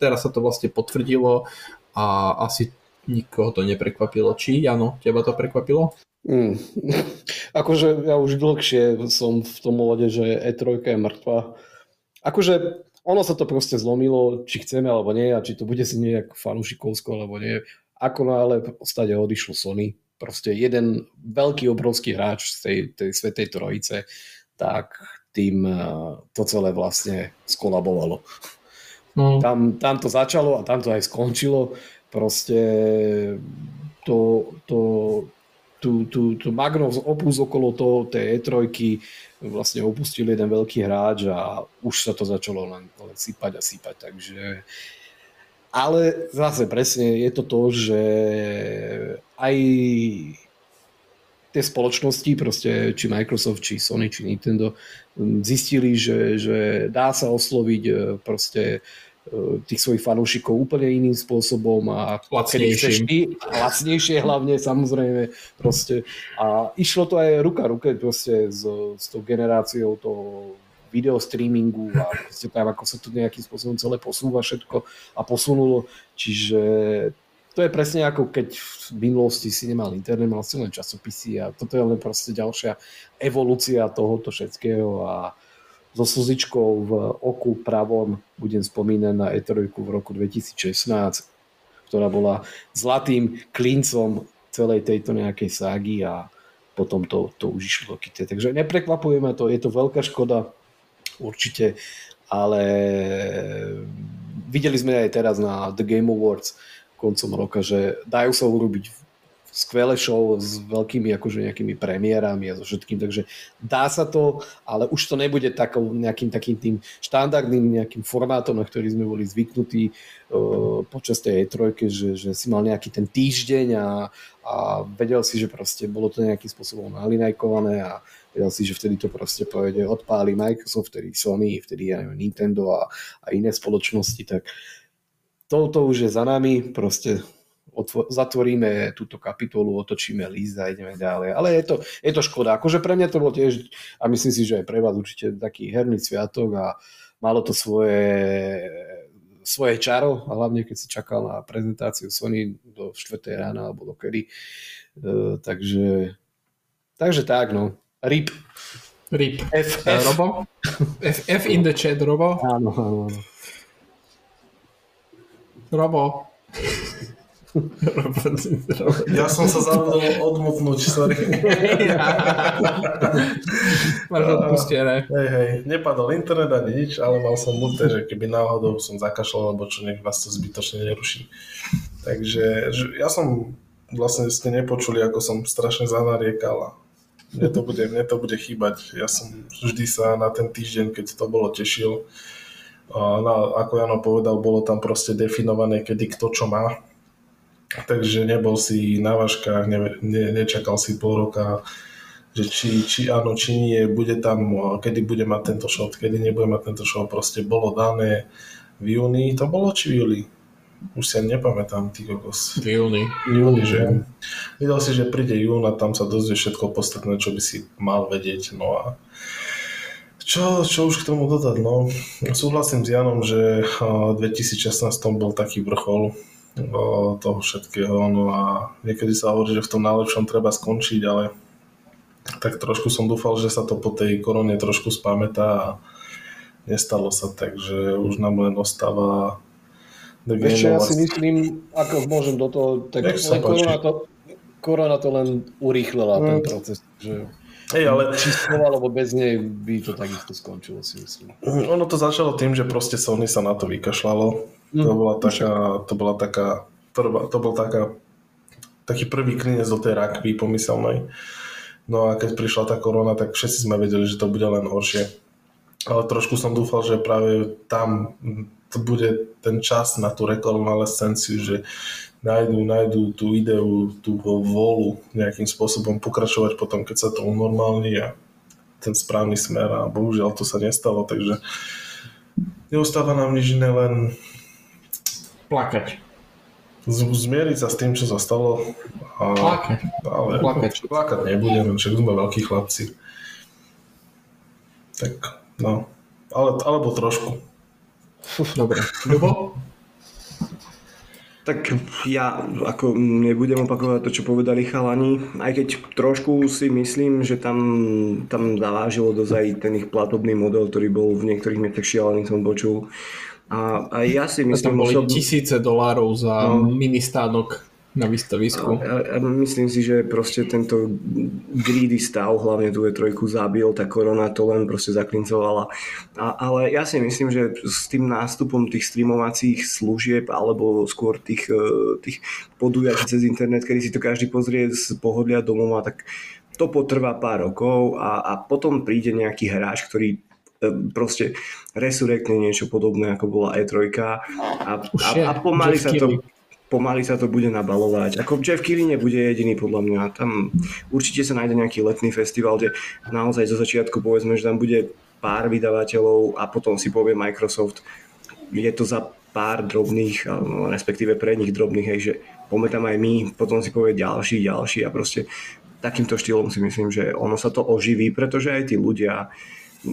teraz sa to vlastne potvrdilo a asi nikoho to neprekvapilo. Či, Jano, teba to prekvapilo? Mm. akože ja už dlhšie som v tom môde, že E3 je mŕtva. Akože ono sa to proste zlomilo, či chceme alebo nie, a či to bude si nejak fanúšikovsko alebo nie. Ako náhle v podstate odišlo Sony, proste jeden veľký obrovský hráč z tej, tej svetej trojice, tak tým eh, to celé vlastne skolabovalo. No. Tam, tam to začalo a tam to aj skončilo. Proste to, to, tú, tú, tú magnum opus okolo toho, tej E3 vlastne opustil jeden veľký hráč a už sa to začalo len, len sypať a sypať, takže ale zase presne je to to, že aj tie spoločnosti, proste či Microsoft, či Sony, či Nintendo, zistili, že, že dá sa osloviť e, proste tých svojich fanúšikov úplne iným spôsobom a lacnejšie. lacnejšie hlavne samozrejme proste. A išlo to aj ruka ruke proste s, s tou generáciou toho video streamingu a proste tam ako sa to nejakým spôsobom celé posúva všetko a posunulo. Čiže to je presne ako keď v minulosti si nemal internet, mal si len časopisy a toto je len proste ďalšia evolúcia tohoto všetkého a so slzičkou v oku pravom budem spomínať na E3 v roku 2016, ktorá bola zlatým klincom celej tejto nejakej ságy a potom to, to už išlo do kyte. Takže neprekvapuje ma to, je to veľká škoda, určite, ale videli sme aj teraz na The Game Awards koncom roka, že dajú sa urobiť skvelé show s veľkými akože nejakými premiérami a so všetkým, takže dá sa to, ale už to nebude takou nejakým takým tým štandardným nejakým formátom, na ktorý sme boli zvyknutí uh, počas tej E3, že, že si mal nejaký ten týždeň a, a vedel si, že proste bolo to nejakým spôsobom nalinajkované a vedel si, že vtedy to proste povede, odpáli Microsoft, vtedy Sony, vtedy neviem, Nintendo a, a iné spoločnosti, tak toto už je za nami, proste otvo- zatvoríme túto kapitolu, otočíme list a ideme ďalej. Ale je to, je to škoda. Akože pre mňa to bol tiež, a myslím si, že aj pre vás určite taký herný sviatok a malo to svoje, svoje čaro, a hlavne keď si čakal na prezentáciu Sony do 4. rána alebo do kedy. Uh, takže, takže tak, no. RIP. RIP. F, Eh, F. Robo? F, F in the chat, Robo. Áno, áno, áno. Robo. Ja som sa zabudol odmutnúť, sorry. Máš odpustené. Hej, hej, nepadol internet ani nič, ale mal som muté, že keby náhodou som zakašľal, alebo čo nech vás to zbytočne neruší. Takže že ja som vlastne ste nepočuli, ako som strašne zanariekal mne to bude, mne to bude chýbať. Ja som vždy sa na ten týždeň, keď to bolo, tešil. A na, ako Jano povedal, bolo tam proste definované, kedy kto čo má. Takže nebol si na váškach, ne, ne, nečakal si pol roka, že či, či áno, či nie, bude tam, kedy bude mať tento show, kedy nebude mať tento show, proste bolo dané v júni, to bolo či v júli? Už si ani nepamätám, ty kokos. V júni. V júni, že? Videl si, že príde jún a tam sa dozvie všetko podstatné, čo by si mal vedieť, no a čo, čo už k tomu dodať, no. Súhlasím s Janom, že v 2016 bol taký vrchol toho všetkého, no a niekedy sa hovorí, že v tom najlepšom treba skončiť, ale tak trošku som dúfal, že sa to po tej korone trošku spamätá a nestalo sa, takže už nám len ostáva Ešte ja si myslím, ako môžem do toho, tak len korona to, korona to len urýchlila ten Mm. proces, že Hej, ale či alebo bez nej by to takisto skončilo, si myslím. ono to začalo tým, že proste Sony sa na to vykašľalo. To Mm. bola taká, to bola taká, prvá, to bol taká, taký prvý klinec do tej rakvy pomyselnej. No a keď prišla tá korona, tak všetci sme vedeli, že to bude len horšie. Ale trošku som dúfal, že práve tam to bude ten čas na tú rekonvalescenciu, že nájdu, nájdu tú ideu, tú vôľu nejakým spôsobom pokračovať potom, keď sa to unormálni a ten správny smer a bohužiaľ to sa nestalo, takže neostáva nám nič iné, len Plakať. z- zmieriť sa s tým, čo sa stalo. A, Plakať. ale Plakať. plakať nebudeme, však sme veľkí chlapci. Tak, no. Ale, alebo trošku. Dobre. Ľubo? Tak ja ako nebudem opakovať to, čo povedali chalani, aj keď trošku si myslím, že tam, tam zavážilo dosť aj ten ich platobný model, ktorý bol v niektorých miestach šialený, som počul. A, a ja si Tam myslím, boli osobne- tisíce dolárov za No. mini stánok na výstavisku. A, a myslím si, že proste tento greedy stav, hlavne tú trojku zabil, tá korona to len proste zaklincovala. A, ale ja si myslím, že s tým nástupom tých streamovacích služieb alebo skôr tých, e, tých podujatí cez internet, kedy si to každý pozrie z pohodlia domova, tak to potrvá pár rokov a, a potom príde nejaký hráč, ktorý proste resurrektne niečo podobné, ako bola E3 a, a, a pomaly sa to pomaly sa to bude nabalovať. Ako Jeff Keighley nebude jediný podľa mňa. Tam určite sa nájde nejaký letný festival, kde naozaj zo začiatku povedzme, že tam bude pár vydavateľov a potom si povie Microsoft, je to za pár drobných, no, respektíve pre nich drobných, hej, že poďme tam aj my, potom si povie ďalší, ďalší a proste takýmto štýlom si myslím, že ono sa to oživí, pretože aj tí ľudia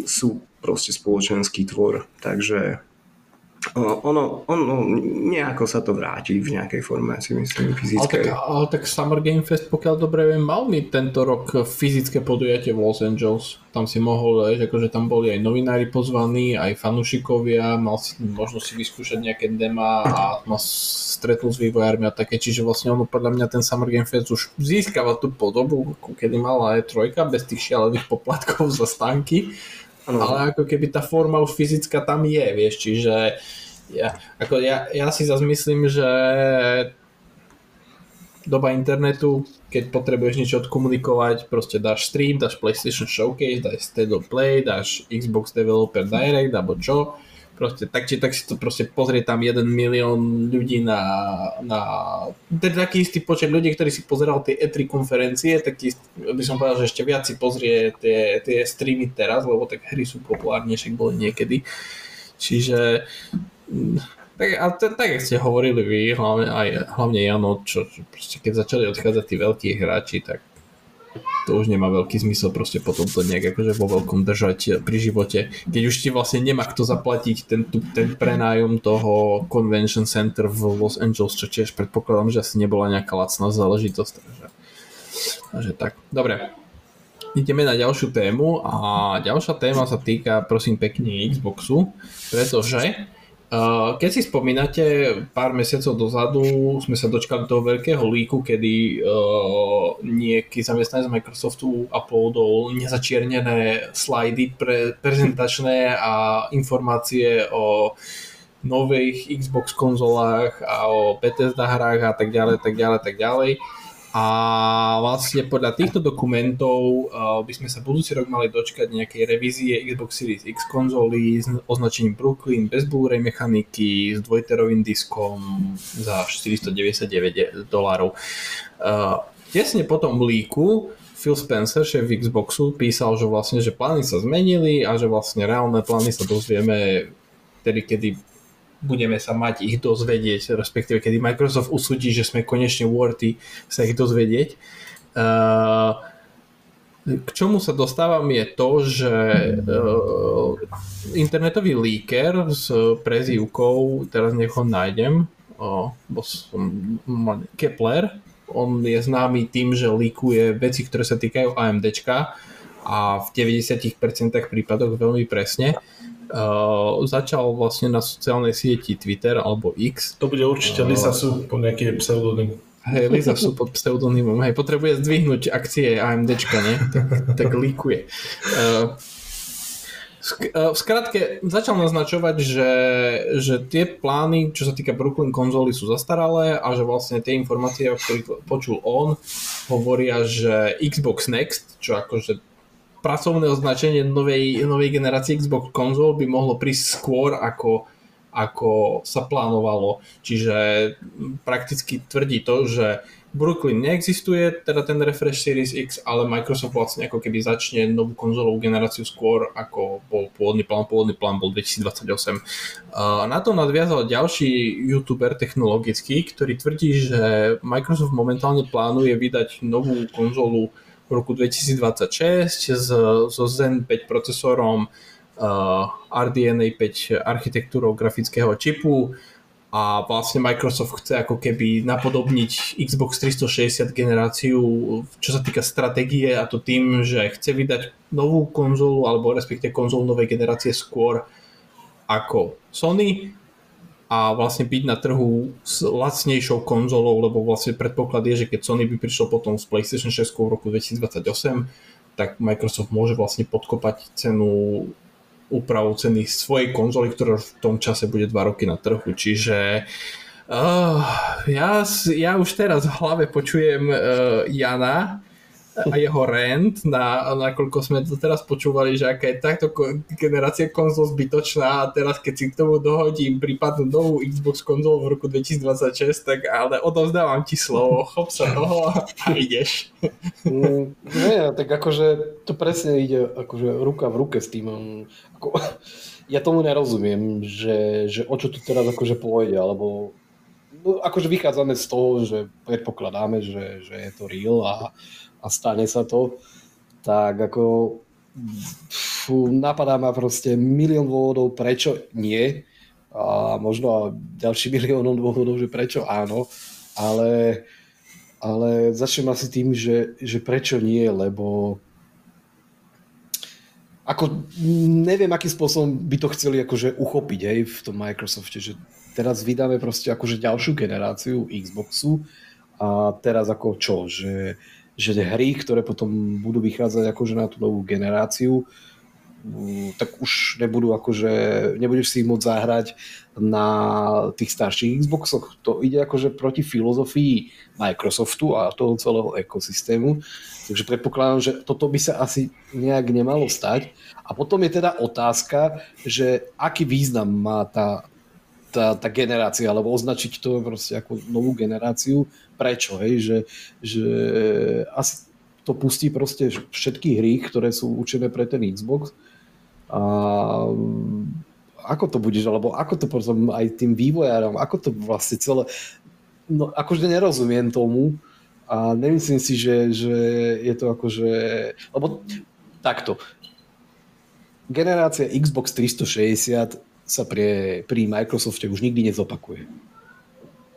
sú proste spoločenský tvor, takže O, ono, ono nejako sa to vráti v nejakej forme, si myslím, Ale tak, ale tak Summer Game Fest, pokiaľ dobre viem, mal mi tento rok fyzické podujatie v Los Angeles. Tam si mohol, vieš, akože tam boli aj novinári pozvaní, aj fanúšikovia, mal si možnosť si vyskúšať nejaké dema a mal stretnúť s vývojármi a také, čiže vlastne ono podľa mňa ten Summer Game Fest už získava tú podobu, ako kedy mala aj trojka, bez tých šialených poplatkov za stánky. Ale ako keby tá forma už fyzická tam je, vieš, čiže ja, ako ja, ja si zase myslím, že doba internetu, keď potrebuješ niečo odkomunikovať, proste dáš stream, dáš PlayStation Showcase, dáš State of Play, dáš Xbox Developer Direct, alebo čo, proste tak či tak si to proste pozrie tam jeden milión ľudí na, na ten taký istý počet ľudí, ktorí si pozeral tie E3 konferencie, taký, by som povedal, že ešte viac si pozrie tie, tie streamy teraz, lebo tak hry sú populárnejšie, boli niekedy. Čiže mm, Tak, a t- tak, jak ste hovorili vy, hlavne, aj, hlavne Jano, čo, čo proste keď začali odchádzať tí veľkí hráči, tak to už nemá veľký zmysel proste potom to nejak akože vo veľkom držať pri živote. Keď už ti vlastne nemá kto zaplatiť ten, ten prenájom toho Convention Center v Los Angeles, čo tiež predpokladám, že asi nebola nejaká lacná záležitosť. Takže, takže tak. Dobre. Ideme na ďalšiu tému a ďalšia téma sa týka prosím pekne Xboxu, pretože Eh, keď si spomínate, pár mesiacov dozadu sme sa dočkali toho veľkého líku, kedy uh, nejaký zamestnanec Microsoftu uploadol nezačiernené slajdy pre prezentačné a informácie o nových Xbox konzolách a o Bethesda hrách a tak ďalej, tak ďalej, tak ďalej. A vlastne podľa týchto dokumentov uh, by sme sa budúci rok mali dočkať nejakej revízie Xbox Series X konzoly s označením Brooklyn bez Blu-ray mechaniky s dvojterovým diskom za 499 dolárov. Uh, tesne po tom líku Phil Spencer, šéf Xboxu, písal, že vlastne, že plány sa zmenili a že vlastne reálne plány sa dozvieme tedy, kedy budeme sa mať ich dozvedieť, respektíve kedy Microsoft usúdi, že sme konečne worthy sa ich dozvedieť. Uh, k čomu sa dostávam je to, že uh, internetový leaker s prezývkou, teraz nech ho nájdem, Kepler, on je známy tým, že líkuje veci, ktoré sa týkajú AMDčka a v 90% prípadoch veľmi presne uh, začal vlastne na sociálnej sieti Twitter alebo X. To bude určite uh, Lisa Su po nejaký pseudonym. Hej, Lisa Su pod pseudonymom. Hej, potrebuje zdvihnúť akcie AMDčka, nie? Tak, tak líkuje. Uh, v skratke začal naznačovať, že, že tie plány, čo sa týka Brooklyn konzoly sú zastaralé a že vlastne tie informácie, o ktorých počul on, hovoria, že Xbox Next, čo akože pracovné označenie novej, novej generácie Xbox konzol by mohlo prísť skôr ako, ako sa plánovalo. Čiže prakticky tvrdí to, že Brooklyn neexistuje, teda ten Refresh Series X, ale Microsoft vlastne ako keby začne novú konzolovú generáciu skôr, ako bol pôvodný plán. Pôvodný plán bol 2028. Na to nadviazal ďalší youtuber technologický, ktorý tvrdí, že Microsoft momentálne plánuje vydať novú konzolu roku 2026 so Zen 5 procesorom, uh, RDNA 5 architektúrou grafického čipu a vlastne Microsoft chce ako keby napodobniť Xbox 360 generáciu, čo sa týka stratégie a to tým, že chce vydať novú konzolu alebo respektive konzolu novej generácie skôr ako Sony a vlastne byť na trhu s lacnejšou konzolou, lebo vlastne predpoklad je, že keď Sony by prišiel potom s PlayStation 6 v roku 2028, tak Microsoft môže vlastne podkopať cenu úpravu ceny svojej konzoly, ktorá v tom čase bude 2 roky na trhu. Čiže uh, ja, ja už teraz v hlave počujem uh, Jana, a jeho rent, na, nakoľko sme to teraz počúvali, že aká je takto generácia konzol zbytočná a teraz keď si k tomu dohodím prípadnú novú Xbox konzol v roku 2026, tak ale odovzdávam ti slovo, chop sa toho a ideš. Mm, nie, tak akože to presne ide akože ruka v ruke s tým. Ako, ja tomu nerozumiem, že, že o čo tu teraz akože pôjde, alebo no, akože vychádzame z toho, že predpokladáme, že, že je to real a, a stane sa to, tak ako fú, napadá ma proste milión dôvodov, prečo nie. A možno ďalší milión dôvodov, že prečo áno, ale, ale začnem asi tým, že, že prečo nie, lebo ako neviem, akým spôsobom by to chceli akože uchopiť hej, v tom Microsofte, že teraz vydáme proste akože ďalšiu generáciu Xboxu a teraz ako čo, že že hry, ktoré potom budú vychádzať akože na tú novú generáciu, mm, tak už nebudú akože, nebudeš si ich môcť zahrať na tých starších Xboxoch. To ide akože proti filozofii Microsoftu a toho celého ekosystému. Takže predpokladám, že toto by sa asi nejak nemalo stať. A potom je teda otázka, že aký význam má tá, tá, tá generácia, alebo označiť to proste ako novú generáciu. Prečo, hej, že, že asi to pustí proste všetky hry, ktoré sú určené pre ten Xbox. A, a ako to budeš, alebo ako to potom aj tým vývojárom, ako to vlastne celé, no akože nerozumiem tomu a nemyslím si, že, že je to akože, lebo takto, generácia Xbox 360 sa pre, pri Microsofte už nikdy nezopakuje.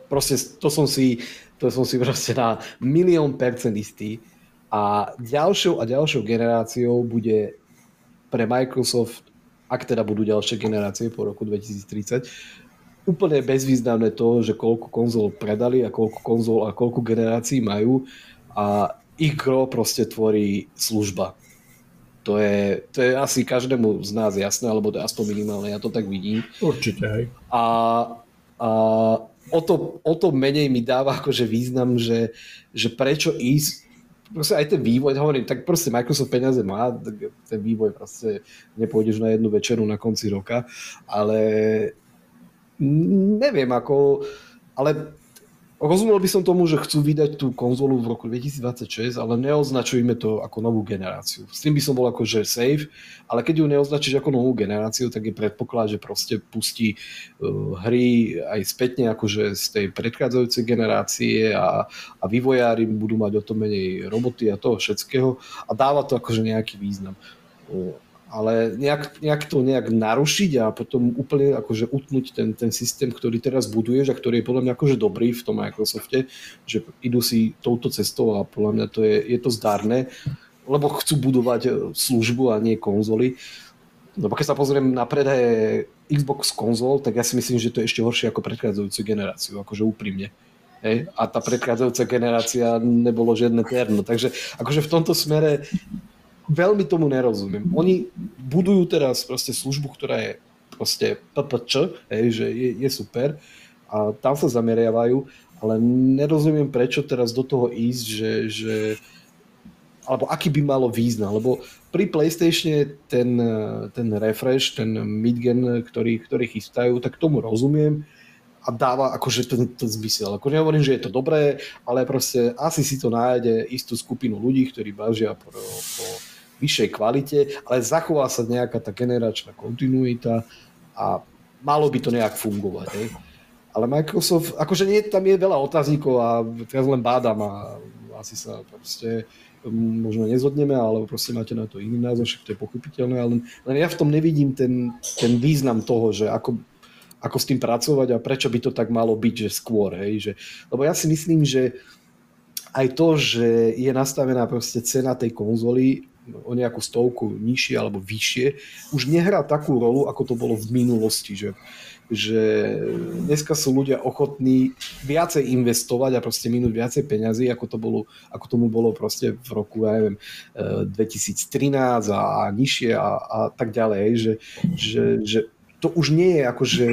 Proste to som si, to som si proste na milión percent istý a ďalšou a ďalšou generáciou bude pre Microsoft ak teda budú ďalšie generácie po roku 2030, úplne bezvýznamné to, že koľko konzol predali a koľko konzol a koľko generácií majú a ich gro proste tvorí služba. To je, to je asi každému z nás jasné, alebo aspoň minimálne, ja to tak vidím. Určite, hej. A, a o, to, o to menej mi dáva akože význam, že, že prečo ísť proste aj ten vývoj, hovorím, tak proste Microsoft peniaze má, ten vývoj proste nepôjdeš na jednu večeru na konci roka, ale neviem ako, ale Rozumel by som tomu, že chcú vydať tú konzolu v roku 2026, ale neoznačujme to ako novú generáciu. S tým by som bol akože safe, ale keď ju neoznačíš ako novú generáciu, tak je predpoklad, že proste pustí uh, hry aj spätne akože z tej predchádzajúcej generácie a, a vývojári budú mať o to menej roboty a toho všetkého a dáva to akože nejaký význam. Uh, ale nejak, nejak to nejak narušiť a potom úplne akože utnúť ten, ten systém, ktorý teraz buduješ a ktorý je podľa mňa akože dobrý v tom Microsofte, že idú si touto cestou a podľa mňa to je, je to zdárne, lebo chcú budovať e, službu a nie konzoly. Lebo keď sa pozriem na predaje Xbox konzol, tak ja si myslím, že to je ešte horšie ako predchádzajúcu generáciu, akože úprimne. Hej? A tá predchádzajúca generácia nebolo žiadne terno. Takže akože v tomto smere veľmi tomu nerozumiem. Oni budujú teraz proste službu, ktorá je proste PPČ, že je, je super a tam sa zameriavajú, ale nerozumiem, prečo teraz do toho ísť, že, že alebo aký by malo význam, lebo pri PlayStation ten, ten refresh, ten midgen, ktorý, ktorý chystajú, tak tomu rozumiem, a dáva akože ten, ten zmysel. Ako nehovorím, že je to dobré, ale proste asi si to nájde istú skupinu ľudí, ktorí bažia po, po vyššej kvalite, ale zachová sa nejaká tá generačná kontinuita a malo by to nejak fungovať. Hej. Ale Microsoft, akože nie, tam je veľa otáznikov a teraz len bádam a asi sa proste možno nezhodneme, ale proste máte na to iný názor, však to je pochopiteľné, ale len ja v tom nevidím ten, ten význam toho, že ako, ako s tým pracovať a prečo by to tak malo byť, že skôr, hej, že, lebo ja si myslím, že aj to, že je nastavená proste cena tej konzoly o nejakú stovku nižšie alebo vyššie, už nehrá takú rolu, ako to bolo v minulosti, že, že dneska sú ľudia ochotní viacej investovať a proste minúť viacej peňazí, ako, to bolo, ako tomu bolo proste v roku, ja neviem, 2013 a, a nižšie a, a tak ďalej, že, že, že to už nie je akože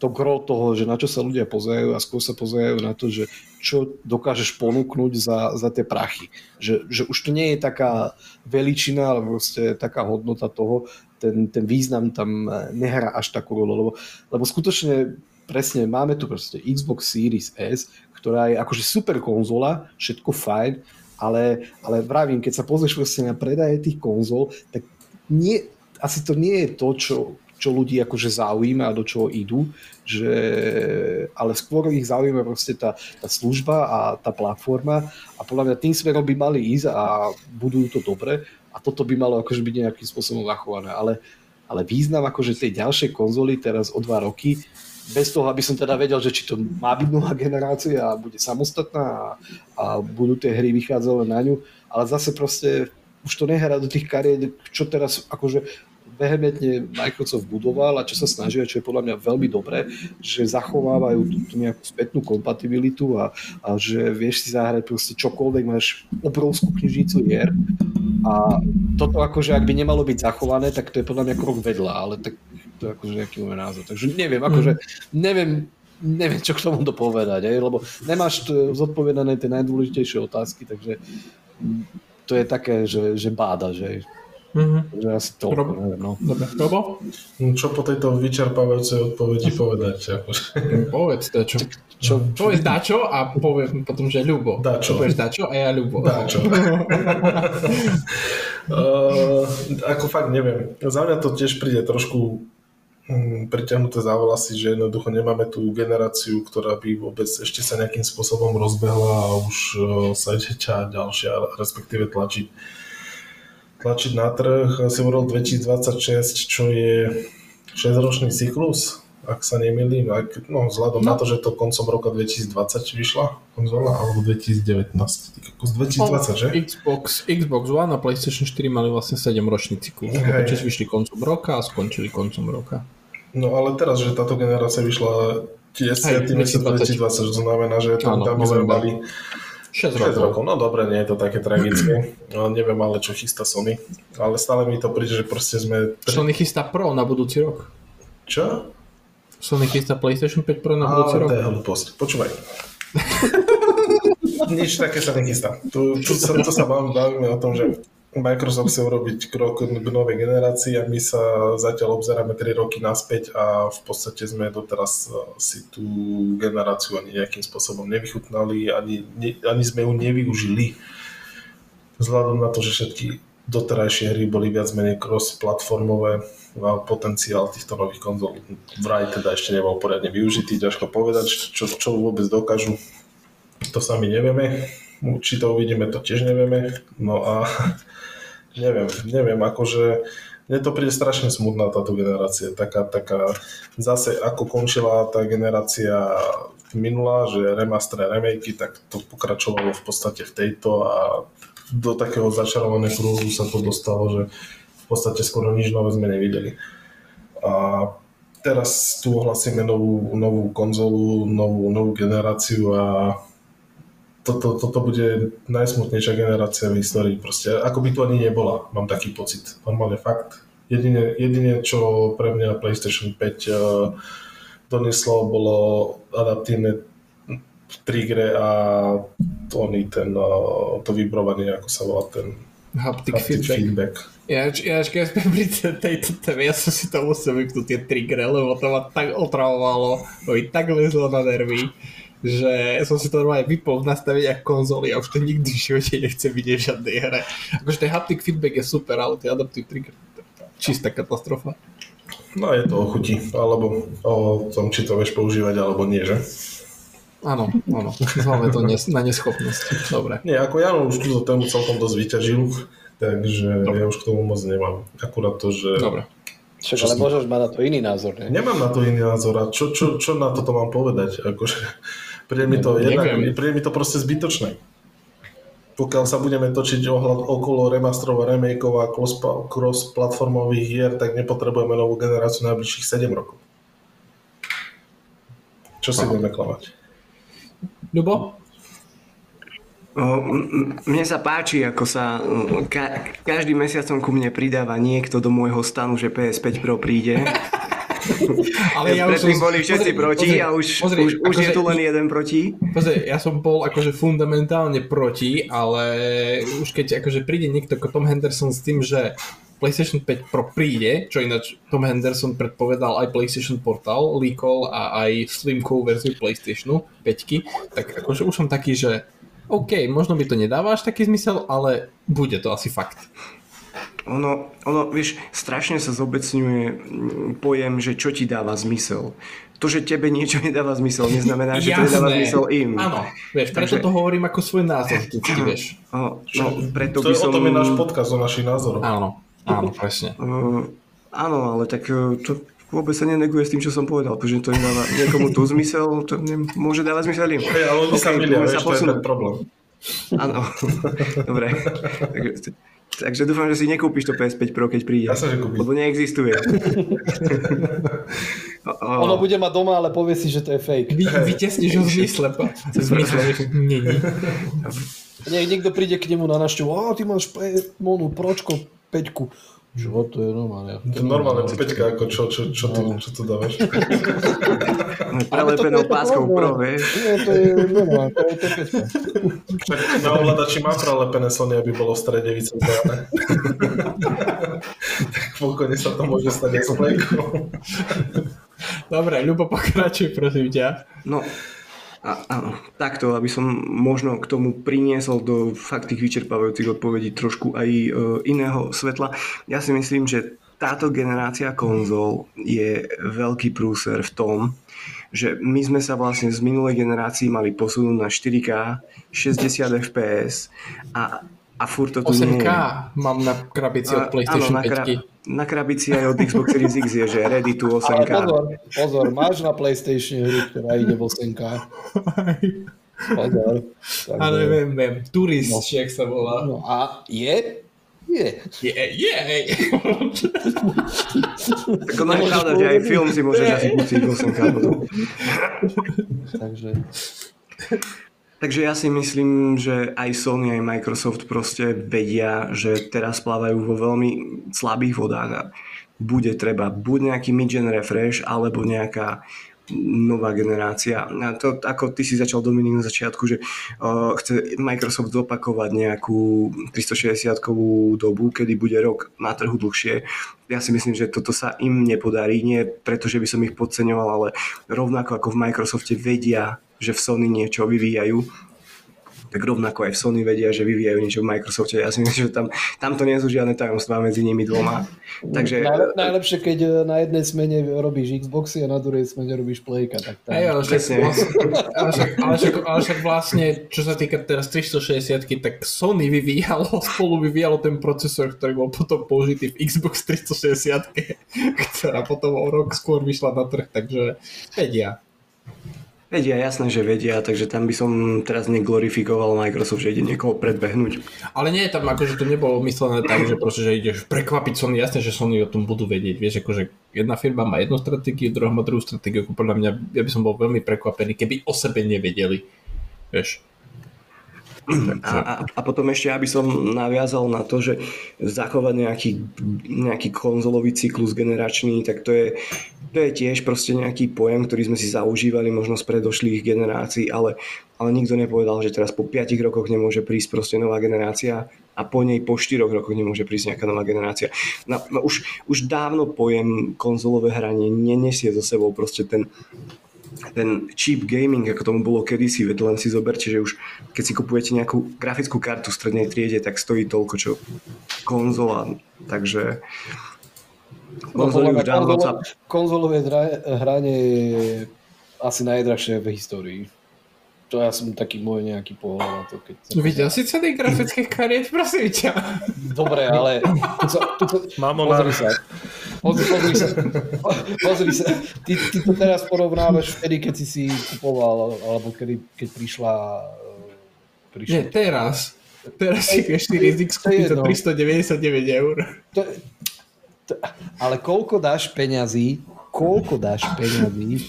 to gro toho, že na čo sa ľudia pozerajú a skôr sa pozerajú na to, že čo dokážeš ponúknuť za, za tie prachy. Že, že už to nie je taká veličina, ale proste taká hodnota toho, ten, ten význam tam nehrá až takú rolu, lebo, lebo skutočne presne máme tu proste Xbox Series S, ktorá je akože super konzola, všetko fajn, ale, ale vravím, keď sa pozrieš proste na predaje tých konzol, tak nie, asi to nie je to, čo, čo ľudí akože zaujíma a do čoho idú, že, ale skôr ich zaujíma proste tá, tá služba a tá platforma a podľa mňa tým smerom by mali ísť a budujú to dobre a toto by malo akože byť nejakým spôsobom zachované, ale, ale význam akože tej ďalšej konzoly teraz o dva roky bez toho, aby som teda vedel, že či to má byť nová generácia a bude samostatná a, a budú tie hry vychádzať na ňu, ale zase proste už to nehrá do tých kariet, čo teraz akože vehementne Microsoft budoval a čo sa snažia, čo je podľa mňa veľmi dobré, že zachovávajú tú, tú nejakú spätnú kompatibilitu a, a že vieš si zahrať proste čokoľvek, máš obrovskú knižnicu hier a toto akože ak by nemalo byť zachované, tak to je podľa mňa krok vedľa, ale tak to je akože nejaký môj názor. Takže neviem, akože neviem, neviem, čo k tomu dopovedať, aj, lebo nemáš zodpovedané tie najdôležitejšie otázky, takže to je také, že, že báda, že Mm-hmm. Že asi to. Robo? Neviem, no. Dobre, Robo? Čo po tejto vyčerpávajúcej odpovedi povedať? Akože. Povedz dačo. Čo, Povedz dačo a poviem potom, že Ľubo. Dačo. Povieš dačo a ja Ľubo. Dačo. uh, ako fakt neviem. Za mňa to tiež príde trošku mm, priťahnuté za vlasy, že jednoducho nemáme tú generáciu, ktorá by vôbec ešte sa nejakým spôsobom rozbehla a už e, sa ide ďalšia, respektíve tlačiť tlačiť na trh. Si hovoril 2026, čo je 6-ročný cyklus ak sa nemýlim, ak, no vzhľadom no. na to, že to koncom roka 2020 vyšla konzola, alebo 2019, z 2020, že? Xbox, Xbox One a PlayStation 4 mali vlastne 7 ročný cyklus, hey. vyšli koncom roka a skončili koncom roka. No ale teraz, že táto generácia vyšla 10. mesiac 2020, to znamená, že tam, tam by sme mali 6 rokov. 6 rokov. No dobre, nie je to také tragické. No, neviem ale, čo chystá Sony. Ale stále mi to príde, že proste sme... Sony chystá Pro na budúci rok. Čo? Sony chystá PlayStation 5 Pro na budúci rok. to je hlúposť. Počúvaj. Nič také sa nechystá. Tu, tu, sa, tu sa bavíme o tom, že Microsoft chce urobiť krok k novej generácii a my sa zatiaľ obzeráme 3 roky naspäť a v podstate sme doteraz eh, si tú generáciu ani nejakým spôsobom nevychutnali, ani, ani sme ju nevyužili. Vzhľadom na to, že všetky doterajšie hry boli viac menej cross-platformové, a potenciál týchto nových konzol vraj teda ešte nebol poriadne využitý, ťažko povedať, čo, čo vôbec dokážu, to sami nevieme, či to uvidíme, to tiež nevieme, no a neviem, neviem, akože mne to príde strašne smutná táto generácia, taká, taká, zase ako končila tá generácia minulá, že remaster remakey, tak to pokračovalo v podstate v tejto a do takého začarovaného kruhu sa to dostalo, že podstate skoro nič nové sme nevideli. A teraz tu ohlasíme novú, novú konzolu, novú, novú generáciu a toto, toto bude najsmutnejšia generácia v histórii. Proste, ako by to ani nebola, mám taký pocit. Normálne fakt. Jedine, jedine čo pre mňa PlayStation 5 uh, eh, doneslo, bolo adaptívne trigger a to, ten, uh, to vibrovanie, ako sa volá ten haptic, haptic feedback. feedback. Ja, ja keď sme pri tejto téme, ja som si to musel vypnúť tie triggery, lebo to ma tak otravovalo, to mi tak lezlo na nervy, že som si to normálne vypol v nastaveniach konzoly a už to nikdy v živote nechcem vidieť v žiadnej hre. Akože ten haptic feedback je super, ale tie adaptive trigger čistá katastrofa. No je to o chuti, alebo o tom, či to vieš používať, alebo nie, že? Áno, áno. Hlavne to nes- na neschopnosť. Dobre. Nie, ako ja už túto tému celkom dosť vyťažil takže Dobre. ja už k tomu moc nemám. Akurát to, že... Dobre. Však ale môžeš mať na to iný názor, ne? Nemám na to iný názor a čo, čo, čo na toto mám povedať? Akože, príde mi to, jednak, príde mi to proste zbytočné. Pokiaľ sa budeme točiť ohľad okolo remasterov a remakeov a cross-platformových hier, tak nepotrebujeme novú generáciu najbližších 7 rokov. Čo si budeme klamať? Ľubo? Mne sa páči, ako sa ka- každým mesiacom ku mne pridáva niekto do môjho stanu, že PS5 Pro príde. Ale ja Predtým som... boli všetci pozri, proti pozri, a už, pozri, už, už je akože tu len jeden proti. Pozri, ja som bol akože fundamentálne proti, ale už keď akože príde niekto ako Tom Henderson s tým, že PlayStation 5 Pro príde, čo ináč Tom Henderson predpovedal aj PlayStation Portal, líkol a aj slimkovú verziu PlayStationu 5, tak akože už som taký, že OK, možno by to nedáva až taký zmysel, ale bude to asi fakt. Ono, ono, vieš, strašne sa zobecňuje pojem, že čo ti dáva zmysel. To, že tebe niečo nedáva zmysel, neznamená, že to nedáva zmysel im. Áno, vieš, preto Takže... to hovorím ako svoj názor, ty vieš. no, preto to by som... O tom je náš podkaz o našich názoroch. Áno, áno, presne. Uh, áno, ale tak uh, to, vôbec sa neneguje s tým, čo som povedal, pretože to nedáva niekomu tu zmysel, to môže dávať zmysel im. Hey, ale oni okay, sa milia, vieš, to je ten problém. Áno, dobre. Takže, dúfam, že si nekúpiš to PS5 Pro, keď príde. Ja sa, že kúpim. Lebo neexistuje. o, o... Ono bude mať doma, ale povie si, že to je fake. Vy, vytesníš ho zmysle. Zmysle, není. Nie, niekto príde k nemu na našťu, a ty máš Monu, pročko, peťku. Čo, to je normálne. To je normálne peťka, ako čo, čo, čo, ty, čo tu dávaš? Prelepenou páskou pro, vieš? Nie, to je normálne, to je to. Však na ovládači mám prelepené Sony, aby bolo v strede vycúvané. tak pokojne sa to môže stať aj s Dobre, Ľubo, pokračuj, prosím ťa. No, a, áno, takto, aby som možno k tomu priniesol do fakt tých vyčerpávajúcich odpovedí trošku aj e, iného svetla. Ja si myslím, že táto generácia konzol je veľký prúser v tom, že my sme sa vlastne z minulej generácii mali posunúť na 4K, 60 FPS a, a furt to tu 8K nie je. mám na krabici od PlayStation áno, na, 5. na krabici aj od Xbox Series X je, že ready Ale 8K. pozor, pozor, máš na PlayStation hru, ktorá ide v 8K. Pozor. Takže, Ale viem, viem. Turist, No. sa volá. No a je? Je. Tak ono je pravda, že aj film si môžeš asi pustiť 8K potom. Takže Takže ja si myslím, že aj Sony, aj Microsoft proste vedia, že teraz plávajú vo veľmi slabých vodách a bude treba buď nejaký mid-gen refresh, alebo nejaká nová generácia. A to, ako ty si začal Dominik na začiatku, že uh, chce Microsoft zopakovať nejakú 360-kovú dobu, kedy bude rok na trhu dlhšie. Ja si myslím, že toto sa im nepodarí, nie preto, že by som ich podceňoval, ale rovnako ako v Microsofte vedia, že v Sony niečo vyvíjajú, tak rovnako aj v Sony vedia, že vyvíjajú niečo v Microsofte. Ja si myslím, že tam, tam to nie sú žiadne tajomstvá medzi nimi dvoma. Takže Najle- najlepšie, keď eh, na jednej smene robíš Xboxy a na druhej smene robíš Playka. Tak tam... Hej, ale však, Presne. vlastne, ale, však, ale, však, ale však vlastne, čo sa týka teraz 360 tak Sony vyvíjalo, spolu vyvíjalo ten procesor, ktorý bol potom použitý v Xbox 360 ktorá potom o rok skôr vyšla na trh, takže vedia. Vedia, jasné, že vedia, takže tam by som teraz neglorifikoval Microsoft, že ide niekoho predbehnúť. Ale nie je tam akože to nebolo myslené tak, že proste, že ideš prekvapiť Sony, jasné, že Sony o tom budú vedieť, vieš, akože jedna firma má jednu stratégiu, druhá má druhú stratégiu, podľa mňa, ja by som bol veľmi prekvapený, keby o sebe nevedeli, vieš. A, a, a potom ešte, aby som naviazal na to, že zachovať nejaký, nejaký konzolový cyklus generačný, tak to je, to je tiež proste nejaký pojem, ktorý sme si zaužívali možno z predošlých generácií, ale, ale nikto nepovedal, že teraz po 5 rokoch nemôže prísť proste nová generácia a po nej po 4 rokoch nemôže prísť nejaká nová generácia. No, no už, už dávno pojem konzolové hranie nenesie so sebou proste ten, ten cheap gaming, ako tomu bolo kedysi, veď len si zoberte, že už keď si kupujete nejakú grafickú kartu v strednej triede, tak stojí toľko, čo konzola. Takže No, konzoly už konzolo- sa... Konzolové hranie je asi najdrahšie v histórii. To ja som taký môj nejaký pohľad na to. Keď sa... Videl si ceny grafických kariet, prosím ťa. Dobre, ale tu sa, tu sa, Mamonár. pozri sa. Pozri, pozri sa. Pozri sa. Ty, ty to teraz porovnávaš vtedy, keď si si kupoval, alebo kedy, keď prišla... eh, prišla Nie, teraz. Teraz si vieš 4X To je kúpiť za jedno. 399 eur. To, to, ale koľko dáš peňazí, koľko dáš peňazí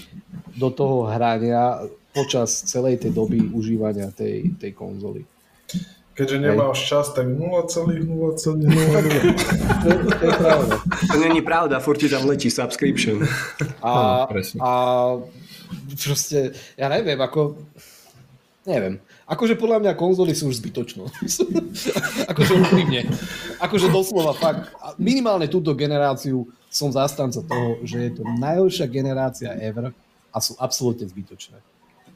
do toho hrania počas celej tej doby užívania tej, tej konzoly? Keďže nemáš čas, tak 0,0,0. To, je- to je pravda. To není pravda, furt ti tam letí subscription. A, a proste, ja neviem, ako, neviem. Akože podľa mňa konzoly sú už zbytočno. akože úprimne. Akože doslova fakt. Minimálne túto generáciu som zastanca toho, že je to najhoršia generácia ever a sú absolútne zbytočné.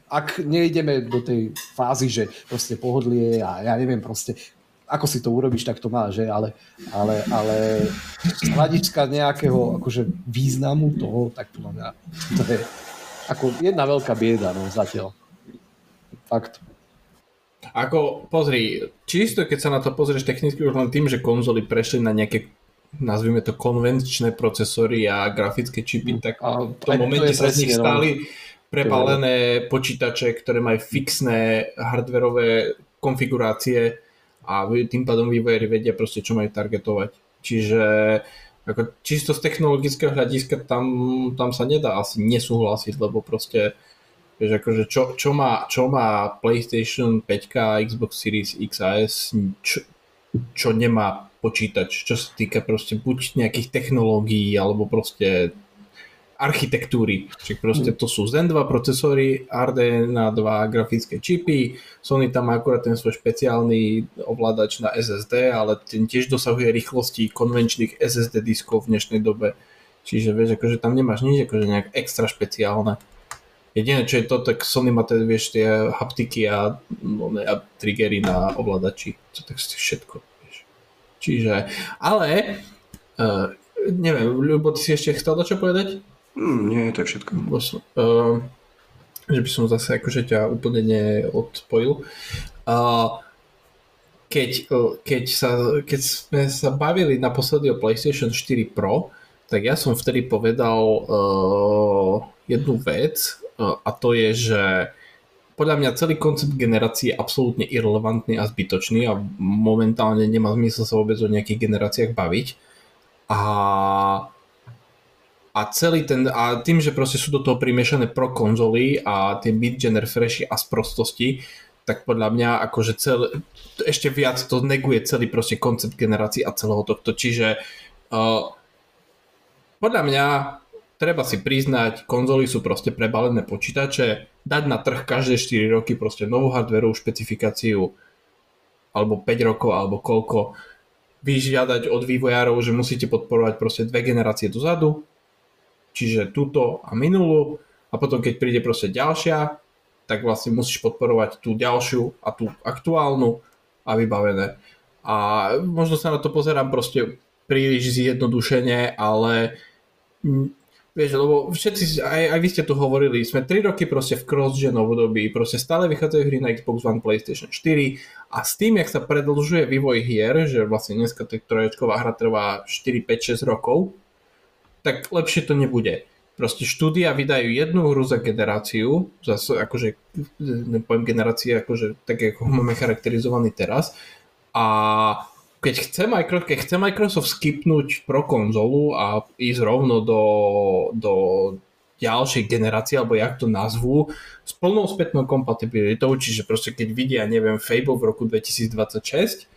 Ak nejdeme do tej fázy, že proste pohodlie a ja neviem proste, ako si to urobíš, tak to má, že? Ale, ale, ale z hľadiska nejakého akože významu toho, tak podľa mňa to je ako jedna veľká bieda, no zatiaľ. Fakt. Ako, pozri, čisto keď sa na to pozrieš technicky už len tým, že konzoly prešli na nejaké nazvime to konvenčné procesory a grafické čipy, tak A v tom to momente sa z nich presne, no. Prepálené počítače, ktoré majú fixné hardverové konfigurácie a tým pádom vývojári vedia proste, čo majú targetovať. Čiže ako čisto z technologického hľadiska tam, tam sa nedá asi nesúhlasiť, lebo proste vieš, akože čo, čo, má, čo má PlayStation 5, Xbox Series X a S, čo, čo nemá počítač, čo sa týka proste buď nejakých technológií, alebo proste architektúry. Čiže proste to sú Zen 2 procesory, RDNA 2 grafické čipy, Sony tam má akurát ten svoj špeciálny ovládač na SSD, ale ten tiež dosahuje rýchlosti konvenčných SSD diskov v dnešnej dobe. Čiže vieš, akože tam nemáš nič akože nejak extra špeciálne. Jediné, čo je to, tak Sony má teda, vieš, tie haptiky a, no, a triggery na ovládači. To tak všetko, vieš. Čiže, ale uh, neviem, Ľubo, ty si ešte chcel čo povedať? Mm, nie, to je všetko. Uh, že by som zase akože ťa úplne neodpojil. Uh, keď, keď, sa, keď sme sa bavili naposledy o PlayStation 4 Pro, tak ja som vtedy povedal uh, jednu vec uh, a to je, že podľa mňa celý koncept generácie je absolútne irrelevantný a zbytočný a momentálne nemá zmysel sa vôbec o nejakých generáciách baviť. A, a celý ten, a tým, že proste sú do toho primiešané pro konzoly a tie mid-gen refreshy a sprostosti, tak podľa mňa akože cel, ešte viac to neguje celý proste koncept generácií a celého tohto. Čiže uh, podľa mňa treba si priznať, konzoly sú proste prebalené počítače, dať na trh každé 4 roky proste novú hardwareovú špecifikáciu alebo 5 rokov alebo koľko vyžiadať od vývojárov, že musíte podporovať proste dve generácie dozadu, čiže túto a minulú a potom keď príde proste ďalšia, tak vlastne musíš podporovať tú ďalšiu a tú aktuálnu a vybavené. A možno sa na to pozerám proste príliš zjednodušene, ale vieš, lebo všetci, aj, aj vy ste tu hovorili, sme 3 roky proste v cross-gen období, proste stále vychádzajú hry na Xbox One, PlayStation 4 a s tým, jak sa predlžuje vývoj hier, že vlastne dneska tá troječková hra trvá 4, 5, 6 rokov, tak lepšie to nebude. Proste štúdia vydajú jednu hru za generáciu, zase akože, nepoviem generácie, akože tak ako máme charakterizovaný teraz a keď chce, Microsoft, keď chce Microsoft skipnúť pro konzolu a ísť rovno do, do ďalšej generácie, alebo jak to nazvú, s plnou spätnou kompatibilitou, čiže proste keď vidia, neviem, Fable v roku 2026,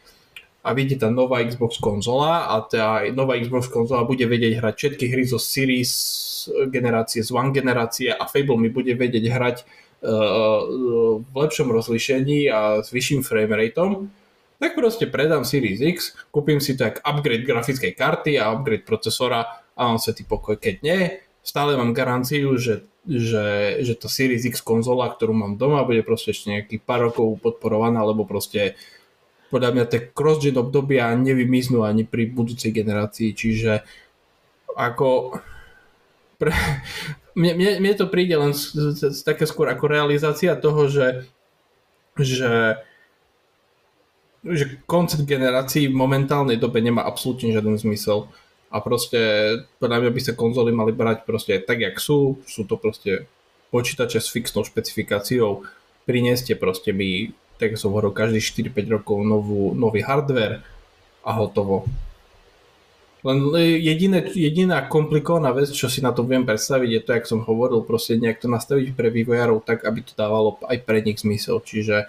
a vyjde tá nová Xbox konzola a tá nová Xbox konzola bude vedieť hrať všetky hry zo Series generácie, z One generácie a Fable mi bude vedieť hrať uh, v lepšom rozlišení a s vyšším framerateom, tak proste predám Series X, kúpim si tak upgrade grafickej karty a upgrade procesora a mám svetý pokoj. Keď nie, stále mám garanciu, že, že, že tá Series X konzola, ktorú mám doma, bude proste ešte nejakých pár rokov podporovaná, lebo proste podľa mňa tie cross-gen obdobia nevymiznú ani pri budúcej generácii, čiže ako pre, mne, mne, mne to príde len z, z, z, také skôr ako realizácia toho, že, že že koncept generácií v momentálnej dobe nemá absolútne žiaden zmysel. A proste podľa mňa by sa konzoly mali brať proste tak, jak sú, sú to proste počítače s fixnou špecifikáciou, prinieste proste mi tak som hovoril, každý 4-5 rokov novú, nový hardware a hotovo. Len jediné, jediná komplikovaná vec, čo si na to viem predstaviť, je to, jak som hovoril, proste nejak to nastaviť pre vývojárov tak, aby to dávalo aj pre nich zmysel. Čiže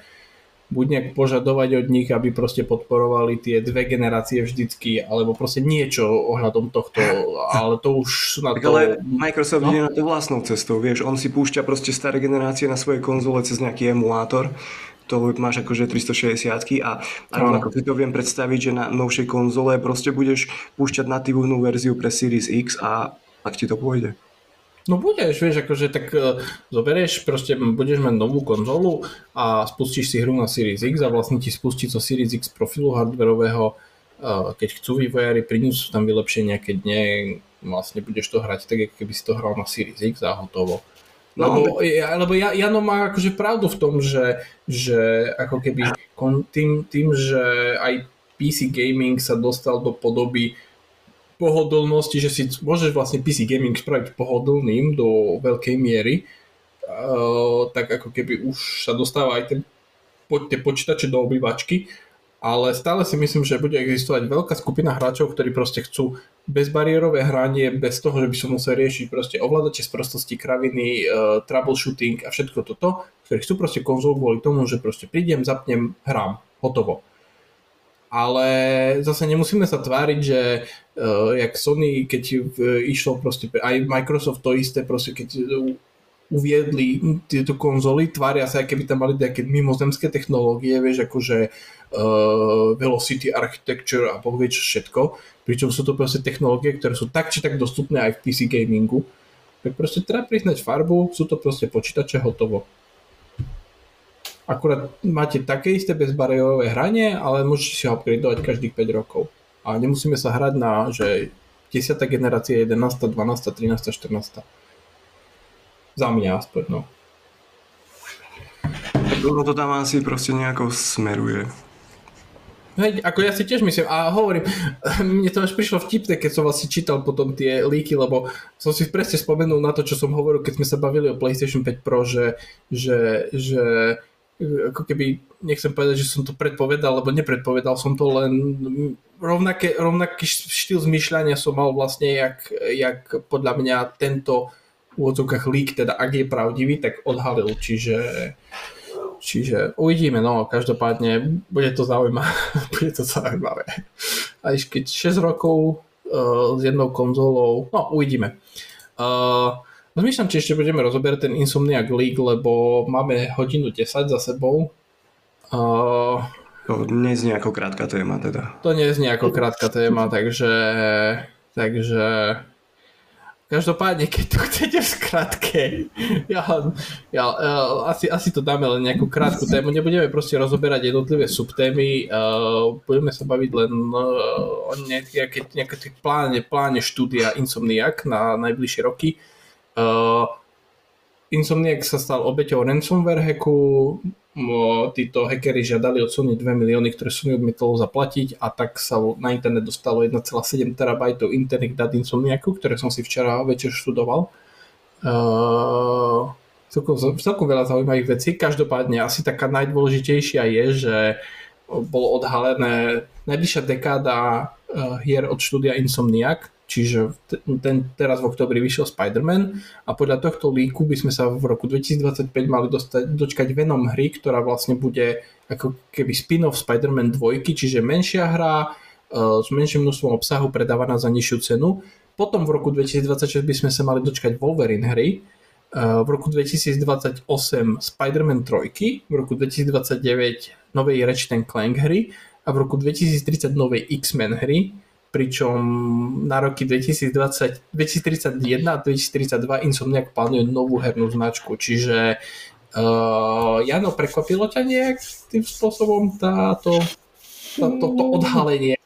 buď nejak požadovať od nich, aby proste podporovali tie dve generácie vždycky, alebo proste niečo ohľadom tohto, ale to už na to... Ale Microsoft no? ide na to vlastnou cestou, vieš, on si púšťa proste staré generácie na svoje konzole cez nejaký emulátor to máš akože 360 a, rovnako si to viem predstaviť, že na novšej konzole proste budeš púšťať natívnu verziu pre Series X a ak ti to pôjde. No budeš, vieš, akože tak uh, zoberieš, proste budeš mať novú konzolu a spustíš si hru na Series X a vlastne ti spustí to Series X profilu hardwareového, uh, keď chcú vývojári, prinesú tam vylepšenia, keď nie, vlastne budeš to hrať tak, ako keby si to hral na Series X a hotovo. No, lebo, ja, lebo ja, Jano má akože pravdu v tom, že, že ako keby tým, tým, že aj PC gaming sa dostal do podoby pohodlnosti, že si môžeš vlastne PC gaming spraviť pohodlným do veľkej miery, uh, tak ako keby už sa dostáva aj ten, po, tie počítače do obývačky, ale stále si myslím, že bude existovať veľká skupina hráčov, ktorí proste chcú bezbariérové hranie bez toho, že by som musel riešiť proste ovládače z prostosti, kraviny, uh, troubleshooting a všetko toto, ktorí chcú proste konzolu kvôli tomu, že proste prídem, zapnem, hrám, hotovo. Ale zase nemusíme sa tváriť, že uh, jak Sony, keď išlo proste, aj Microsoft to isté, proste keď uviedli tieto konzoly, tvária sa, keby tam mali nejaké mimozemské technológie, vieš, akože uh, Velocity Architecture a boh vie čo všetko, pričom sú to proste technológie, ktoré sú tak či tak dostupné aj v PC gamingu, tak proste treba priznať farbu, sú to proste počítače hotovo. Akurát máte také isté bezbariérové hranie, ale môžete si ho upgradeovať každých 5 rokov. A nemusíme sa hrať na, že 10. generácia, 11., 12., 13., 14. Za mňa aspoň, no. Ono to tam asi proste nejako smeruje. Hej, ako ja si tiež myslím, a hovorím, mne to až prišlo vtipné, keď som vlastne čítal potom tie líky, lebo som si presne spomenul na to, čo som hovoril, keď sme sa bavili o PlayStation 5 Pro, že, že, že ako keby, nechcem povedať, že som to predpovedal, lebo nepredpovedal som to, len rovnaké, rovnaký štýl zmýšľania som mal vlastne, jak, jak podľa mňa tento úvodzovkách lík, teda ak je pravdivý, tak odhalil, čiže Čiže uvidíme, no, každopádne bude to zaujímavé. bude to zaujímavé. Aj keď 6 rokov uh, s jednou konzolou, no, uvidíme. Uh, Zmýšľam, či ešte budeme rozoberať ten Insomniac League, lebo máme hodinu 10 za sebou. Uh, to nie je nejako krátka téma teda. To nie je nejako krátka téma, takže, takže Každopádne, keď to chcete v skratke, ja, ja, uh, asi, asi to dáme len nejakú krátku tému, nebudeme proste rozoberať jednotlivé subtémy, uh, budeme sa baviť len uh, o nejaké, nejaké pláne, pláne štúdia Insomniac na najbližšie roky. Uh, Insomniac sa stal obeťou ransomware hacku, títo hackery žiadali od Sony 2 milióny, ktoré Sony odmietlo zaplatiť a tak sa na internet dostalo 1,7 terabajtov interných dát Insomniacu, ktoré som si včera večer študoval. Uh, celkom, celkom veľa zaujímavých vecí. Každopádne asi taká najdôležitejšia je, že bolo odhalené najbližšia dekáda hier od štúdia Insomniac, Čiže ten, teraz v oktobri vyšiel Spider-Man a podľa tohto líku by sme sa v roku 2025 mali dostať, dočkať Venom hry, ktorá vlastne bude ako keby spin-off Spider-Man 2, čiže menšia hra uh, s menším množstvom obsahu predávaná za nižšiu cenu. Potom v roku 2026 by sme sa mali dočkať Wolverine hry, uh, v roku 2028 Spider-Man 3, v roku 2029 novej Ratchet Clank hry a v roku 2030 novej X-Men hry pričom na roky 2020, 2031 a 2032 Insomniac plánuje novú hernú značku, čiže uh, Jano, prekvapilo ťa nejak tým spôsobom táto, táto to odhalenie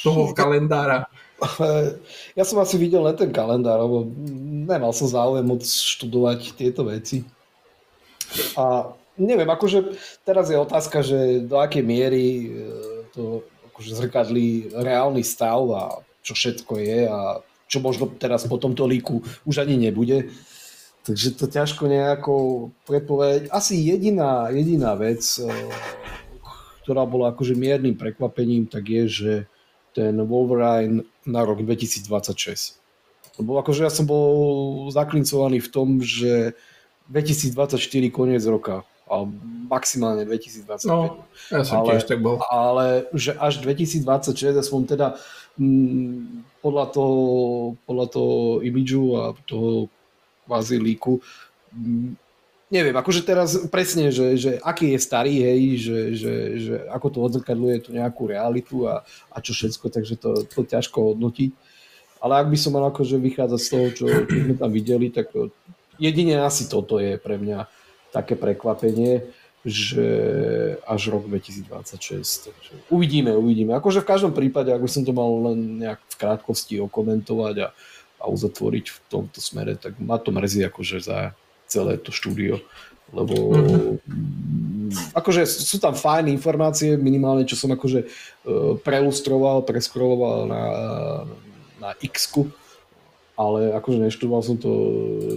toho kalendára? Ja som asi videl len ten kalendár, lebo nemal som záujem moc študovať tieto veci. A neviem, akože teraz je otázka, že do akej miery e, to akože zrkadlí reálny stav a čo všetko je a čo možno teraz po tomto líku už ani nebude. Takže to ťažko nejako predpovedať. Asi jediná, jediná vec, eh, ktorá bola akože miernym prekvapením, tak je, že ten Wolverine na rok 2026. Lebo akože ja som bol zaklincovaný v tom, že 2024 koniec roka maximálne 2025. No, ja som ale, tiež tak bol. Ale že až 2026, aspoň teda m, mm, podľa toho, podľa toho imidžu a toho kvázi líku, m, mm, neviem, akože teraz presne, že, že aký je starý, hej, že, že, že ako to odzrkadluje tú nejakú realitu a, a čo všetko, takže to, to ťažko hodnotiť. Ale ak by som mal akože vychádzať z toho, čo, čo sme tam videli, tak jedine asi toto je pre mňa také prekvapenie, že až rok 2026. Takže uvidíme, uvidíme. Akože v každom prípade, ak by som to mal len nejak v krátkosti okomentovať a, a uzatvoriť v tomto smere, tak ma to mrzí akože za celé to štúdio, lebo mm-hmm. akože sú tam fajné informácie, minimálne čo som akože e, prelustroval, preskroloval na, na x ale akože neštudoval som to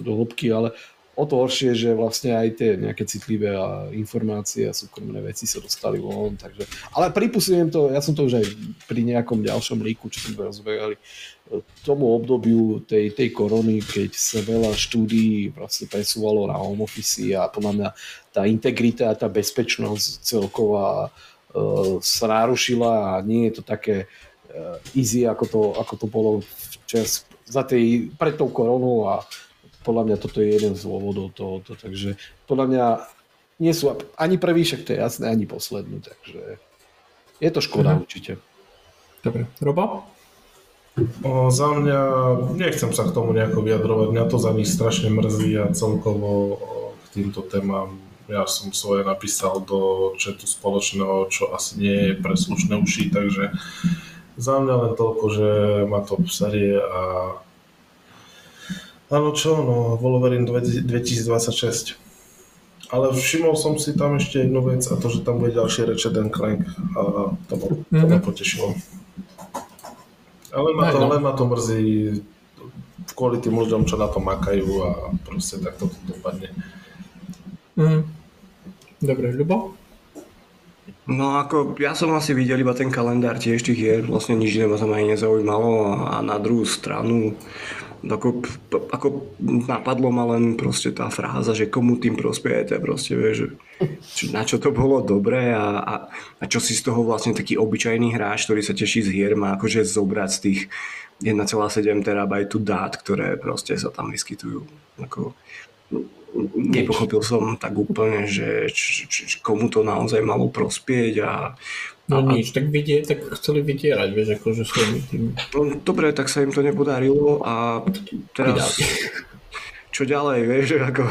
do hĺbky, ale o to horšie, že vlastne aj tie nejaké citlivé informácie a súkromné veci sa dostali von. Takže... Ale pripustujem to, ja som to už aj pri nejakom ďalšom líku, čo sme rozberali, tomu obdobiu tej, tej korony, keď sa veľa štúdií vlastne presúvalo na home office a podľa mňa tá integrita a tá bezpečnosť celková uh, sa narušila a nie je to také uh, easy, ako to, ako to bolo včas za tej, pred tou koronou a podľa mňa toto je jeden z dôvodov tohoto, takže podľa mňa nie sú ani prvý, však to je jasné, ani posledný, takže je to škoda mhm. určite. Dobre, Robo? O, za mňa, nechcem sa k tomu nejako vyjadrovať, mňa to za nich strašne mrzí a celkovo k týmto témam ja som svoje napísal do četu spoločného, čo asi nie je pre slušné uši, takže Za mňa len toľko, že ma to v série a Áno, čo, no, Wolverine 2026. Ale všimol som si tam ešte jednu vec a to, že tam bude ďalší Ratchet Clank a to ma, to ma Mhm. potešilo. Ale ma to, no. len ma to mrzí kvôli tým ľuďom, čo na to makajú a proste takto to dopadne. Mhm. Dobre, Ľubo? No ako, ja som asi videl iba ten kalendár tiež tých hier, vlastne nič iné ma tam aj nezaujímalo a, a na druhú stranu ako, ako napadlo ma len proste tá fráza, že komu tým prospiejete, proste vieš, že na čo to bolo dobré a, a, a čo si z toho vlastne taký obyčajný hráč, ktorý sa teší z hier, má akože zobrať z tých 1,7 terabajtu dát, ktoré proste sa tam vyskytujú. Ako, nepochopil som tak úplne, že č, č, č, komu to naozaj malo prospieť a, No a, nič, tak, vidie, tak chceli vydierať, vieš, akože svojimi tým. No, dobre, tak sa im to nepodarilo a teraz... Čo ďalej, vieš, ako...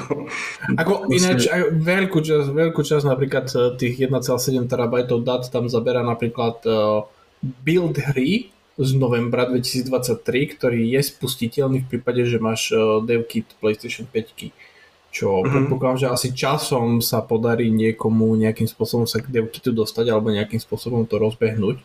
Ako ináč, aj veľkú časť, veľkú časť napríklad eh, tých 1,7 terabajtov dát tam zabera napríklad uh, build hry z novembra 2023, ktorý je spustiteľný v prípade, že máš uh, devkit PlayStation 5 čo Mhm. mm-hmm. predpokladám, že asi časom sa podarí niekomu nejakým spôsobom sa k devkitu dostať alebo nejakým spôsobom to rozbehnúť.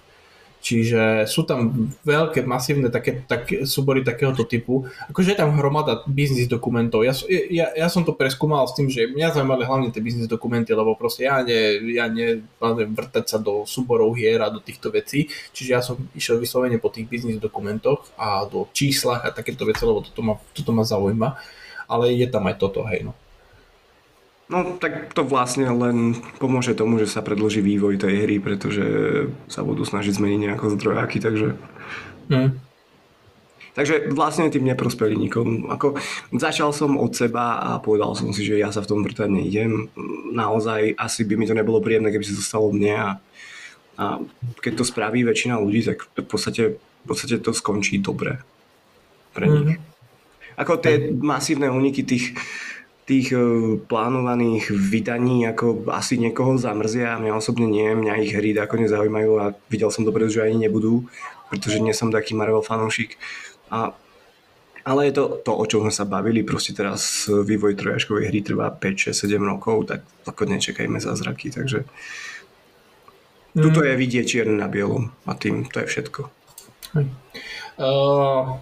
Čiže sú tam veľké, masívne také, také súbory takéhoto typu. Akože je tam hromada biznis dokumentov. Ja, ja, ja som to preskúmal s tým, že mňa zaujímali hlavne tie biznis dokumenty, lebo proste ja ne, ja neplánujem vrtať sa do súborov hier a do týchto vecí. Čiže ja som išiel vyslovene po tých biznis dokumentoch a do číslach a takéto veci, lebo toto ma, toto ma zaujíma. Ale je tam aj toto, hej no. No tak to vlastne len pomôže tomu, že sa predloží vývoj tej hry, pretože sa budú snažiť zmeniť nejako zdrojáky, takže... Hm. Takže vlastne tým neprospeli nikomu. Ako, začal som od seba a povedal som si, že ja sa v tom vrtať neidem. Naozaj asi by mi to nebolo príjemné, keby sa to stalo mne a, a keď to spraví väčšina ľudí, tak v podstate, v podstate to skončí dobre pre nich. Ako tie masívne úniky tých, tých eh, plánovaných vydaní ako asi niekoho zamrzia, mňa osobne nie, mňa ich hry ako nezaujímajú a videl som dopredu, že ani nebudú, pretože nie som taký Marvel fanúšik. A, ale je to to, o čom sme sa bavili, proste teraz vývoj trojačkovej hry trvá 5, 6, 7 rokov, tak ako nečakajme zázraky, takže tuto je vidieť čierne na bielom a tým to je všetko. Uh,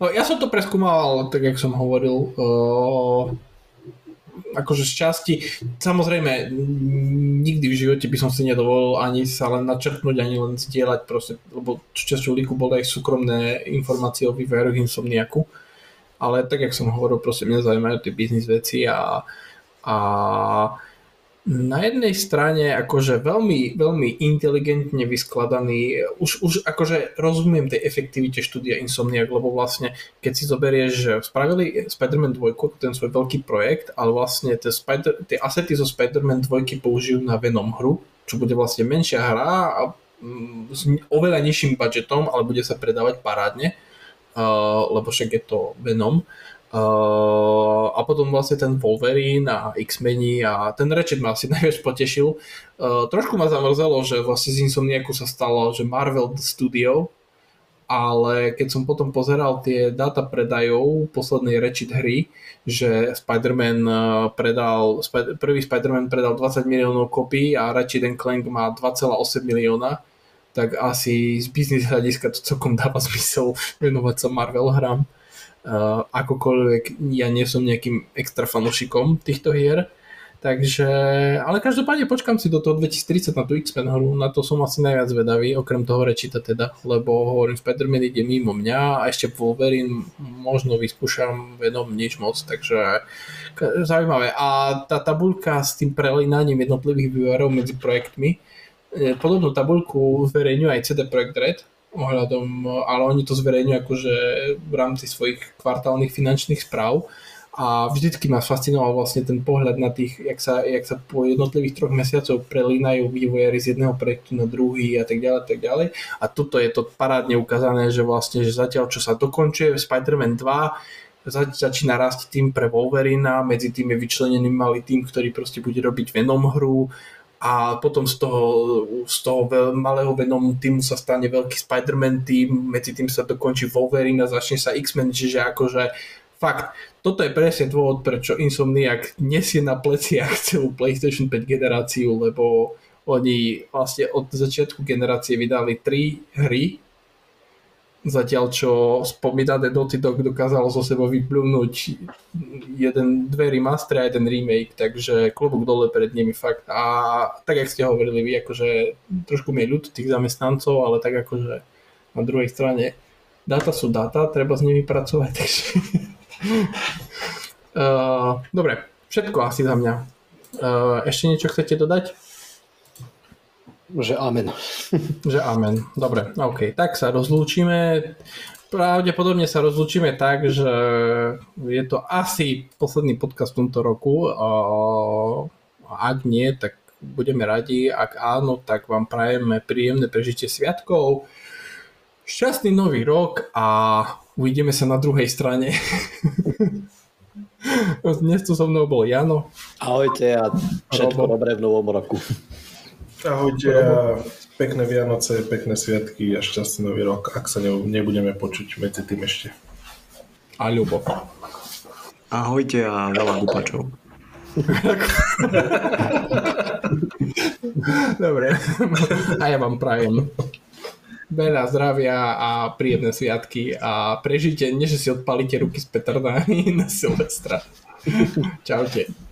no, ja som to preskúmal, tak jak som hovoril, uh, akože z časti, samozrejme, nikdy v živote by som si nedovolil ani sa len načrtnúť, ani len zdieľať proste, lebo časťou líku boli aj súkromné informácie o vývojároch Insomniaku, ale tak, jak som hovoril, proste mňa zaujímajú tie biznis veci a, a na jednej strane akože veľmi, veľmi inteligentne vyskladaný, už, už akože rozumiem tej efektivite štúdia Insomniac, lebo vlastne keď si zoberieš, že spravili Spider-Man 2, ten svoj veľký projekt, ale vlastne tie, Spider, tie asety zo Spider-Man 2 použijú na Venom hru, čo bude vlastne menšia hra a mm, s oveľa nižším budžetom, ale bude sa predávať parádne, uh, lebo však je to Venom. Uh, a potom vlastne ten Wolverine a X-meni a ten Ratchet ma asi najviac potešil. Uh, trošku ma zamrzelo, že vlastne z Insomniacu sa stalo, že Marvel Studio, ale keď som potom pozeral tie data predajov poslednej Ratchet hry, že Spider-Man uh, predal, prvý Spider-Man predal 20 miliónov kopí a Ratchet Clank má 2,8 milióna, tak asi z biznis hľadiska to celkom dáva zmysel venovať sa Marvel hrám. Uh, akokoľvek ja nie som nejakým extra fanúšikom týchto hier, takže, ale každopádne počkam si do toho 2030 na tú X-Men hru, na to som asi najviac vedavý, okrem toho rečita teda, lebo hovorím, Spider-Man ide mimo mňa a ešte Wolverine možno vyskúšam venom nič moc, takže zaujímavé. A tá tabuľka s tým prelínaním jednotlivých vývarov medzi projektmi, e, podobnú tabuľku zverejňuje aj CD Projekt Red, ohľadom, ale oni to zverejňujú akože v rámci svojich kvartálnych finančných správ a vždycky ma fascinoval vlastne ten pohľad na tých, jak sa, jak sa po jednotlivých troch mesiacov prelínajú vývojári z jedného projektu na druhý a tak ďalej, tak ďalej. A tuto je to parádne ukázané, že vlastne, že zatiaľ čo sa dokončuje Spider-Man 2, za- začína rásť tým pre Wolverina, medzi tým je vyčlenený malý tým, ktorý proste bude robiť Venom hru, a potom z toho, z toho malého Venom týmu sa stane veľký Spider-Man tým, medzi tým sa dokončí Wolverine a začne sa X-Men, čiže akože fakt, toto je presne dôvod, prečo Insomniac nesie na pleciach celú PlayStation 5 generáciu, lebo oni vlastne od začiatku generácie vydali tri hry, Zatiaľ, čo spomínané Naughty Dog dokázalo zo sebou vyplúnuť jeden, dve remastery a jeden remake, takže klobúk dole pred nimi fakt. A tak, jak ste hovorili vy, akože trošku mi je ľud tých zamestnancov, ale tak akože na druhej strane dáta sú dáta, treba s nimi pracovať, takže... uh, dobre, všetko asi za mňa. Uh, ešte niečo chcete dodať? Že amen. Že amen. Dobre, OK. Tak sa rozlúčime. Pravdepodobne sa rozlúčime tak, že je to asi posledný podcast v tomto roku. A ak nie, tak budeme radi. Ak áno, tak vám prajeme príjemné prežitie sviatkov. Šťastný nový rok a uvidíme sa na druhej strane. Dnes tu so mnou bol Jano. Ahojte a všetko dobré v novom roku. Ahojte a pekné Vianoce, pekné sviatky a šťastný nový rok, ak sa nebudeme počuť medzi tým ešte. A ľubo. Ahojte a veľa gupačov. Dobre. A ja vám prajem veľa zdravia a príjemné sviatky a prežite, nie že si odpalíte ruky s petardami na Silvestra. Čaute.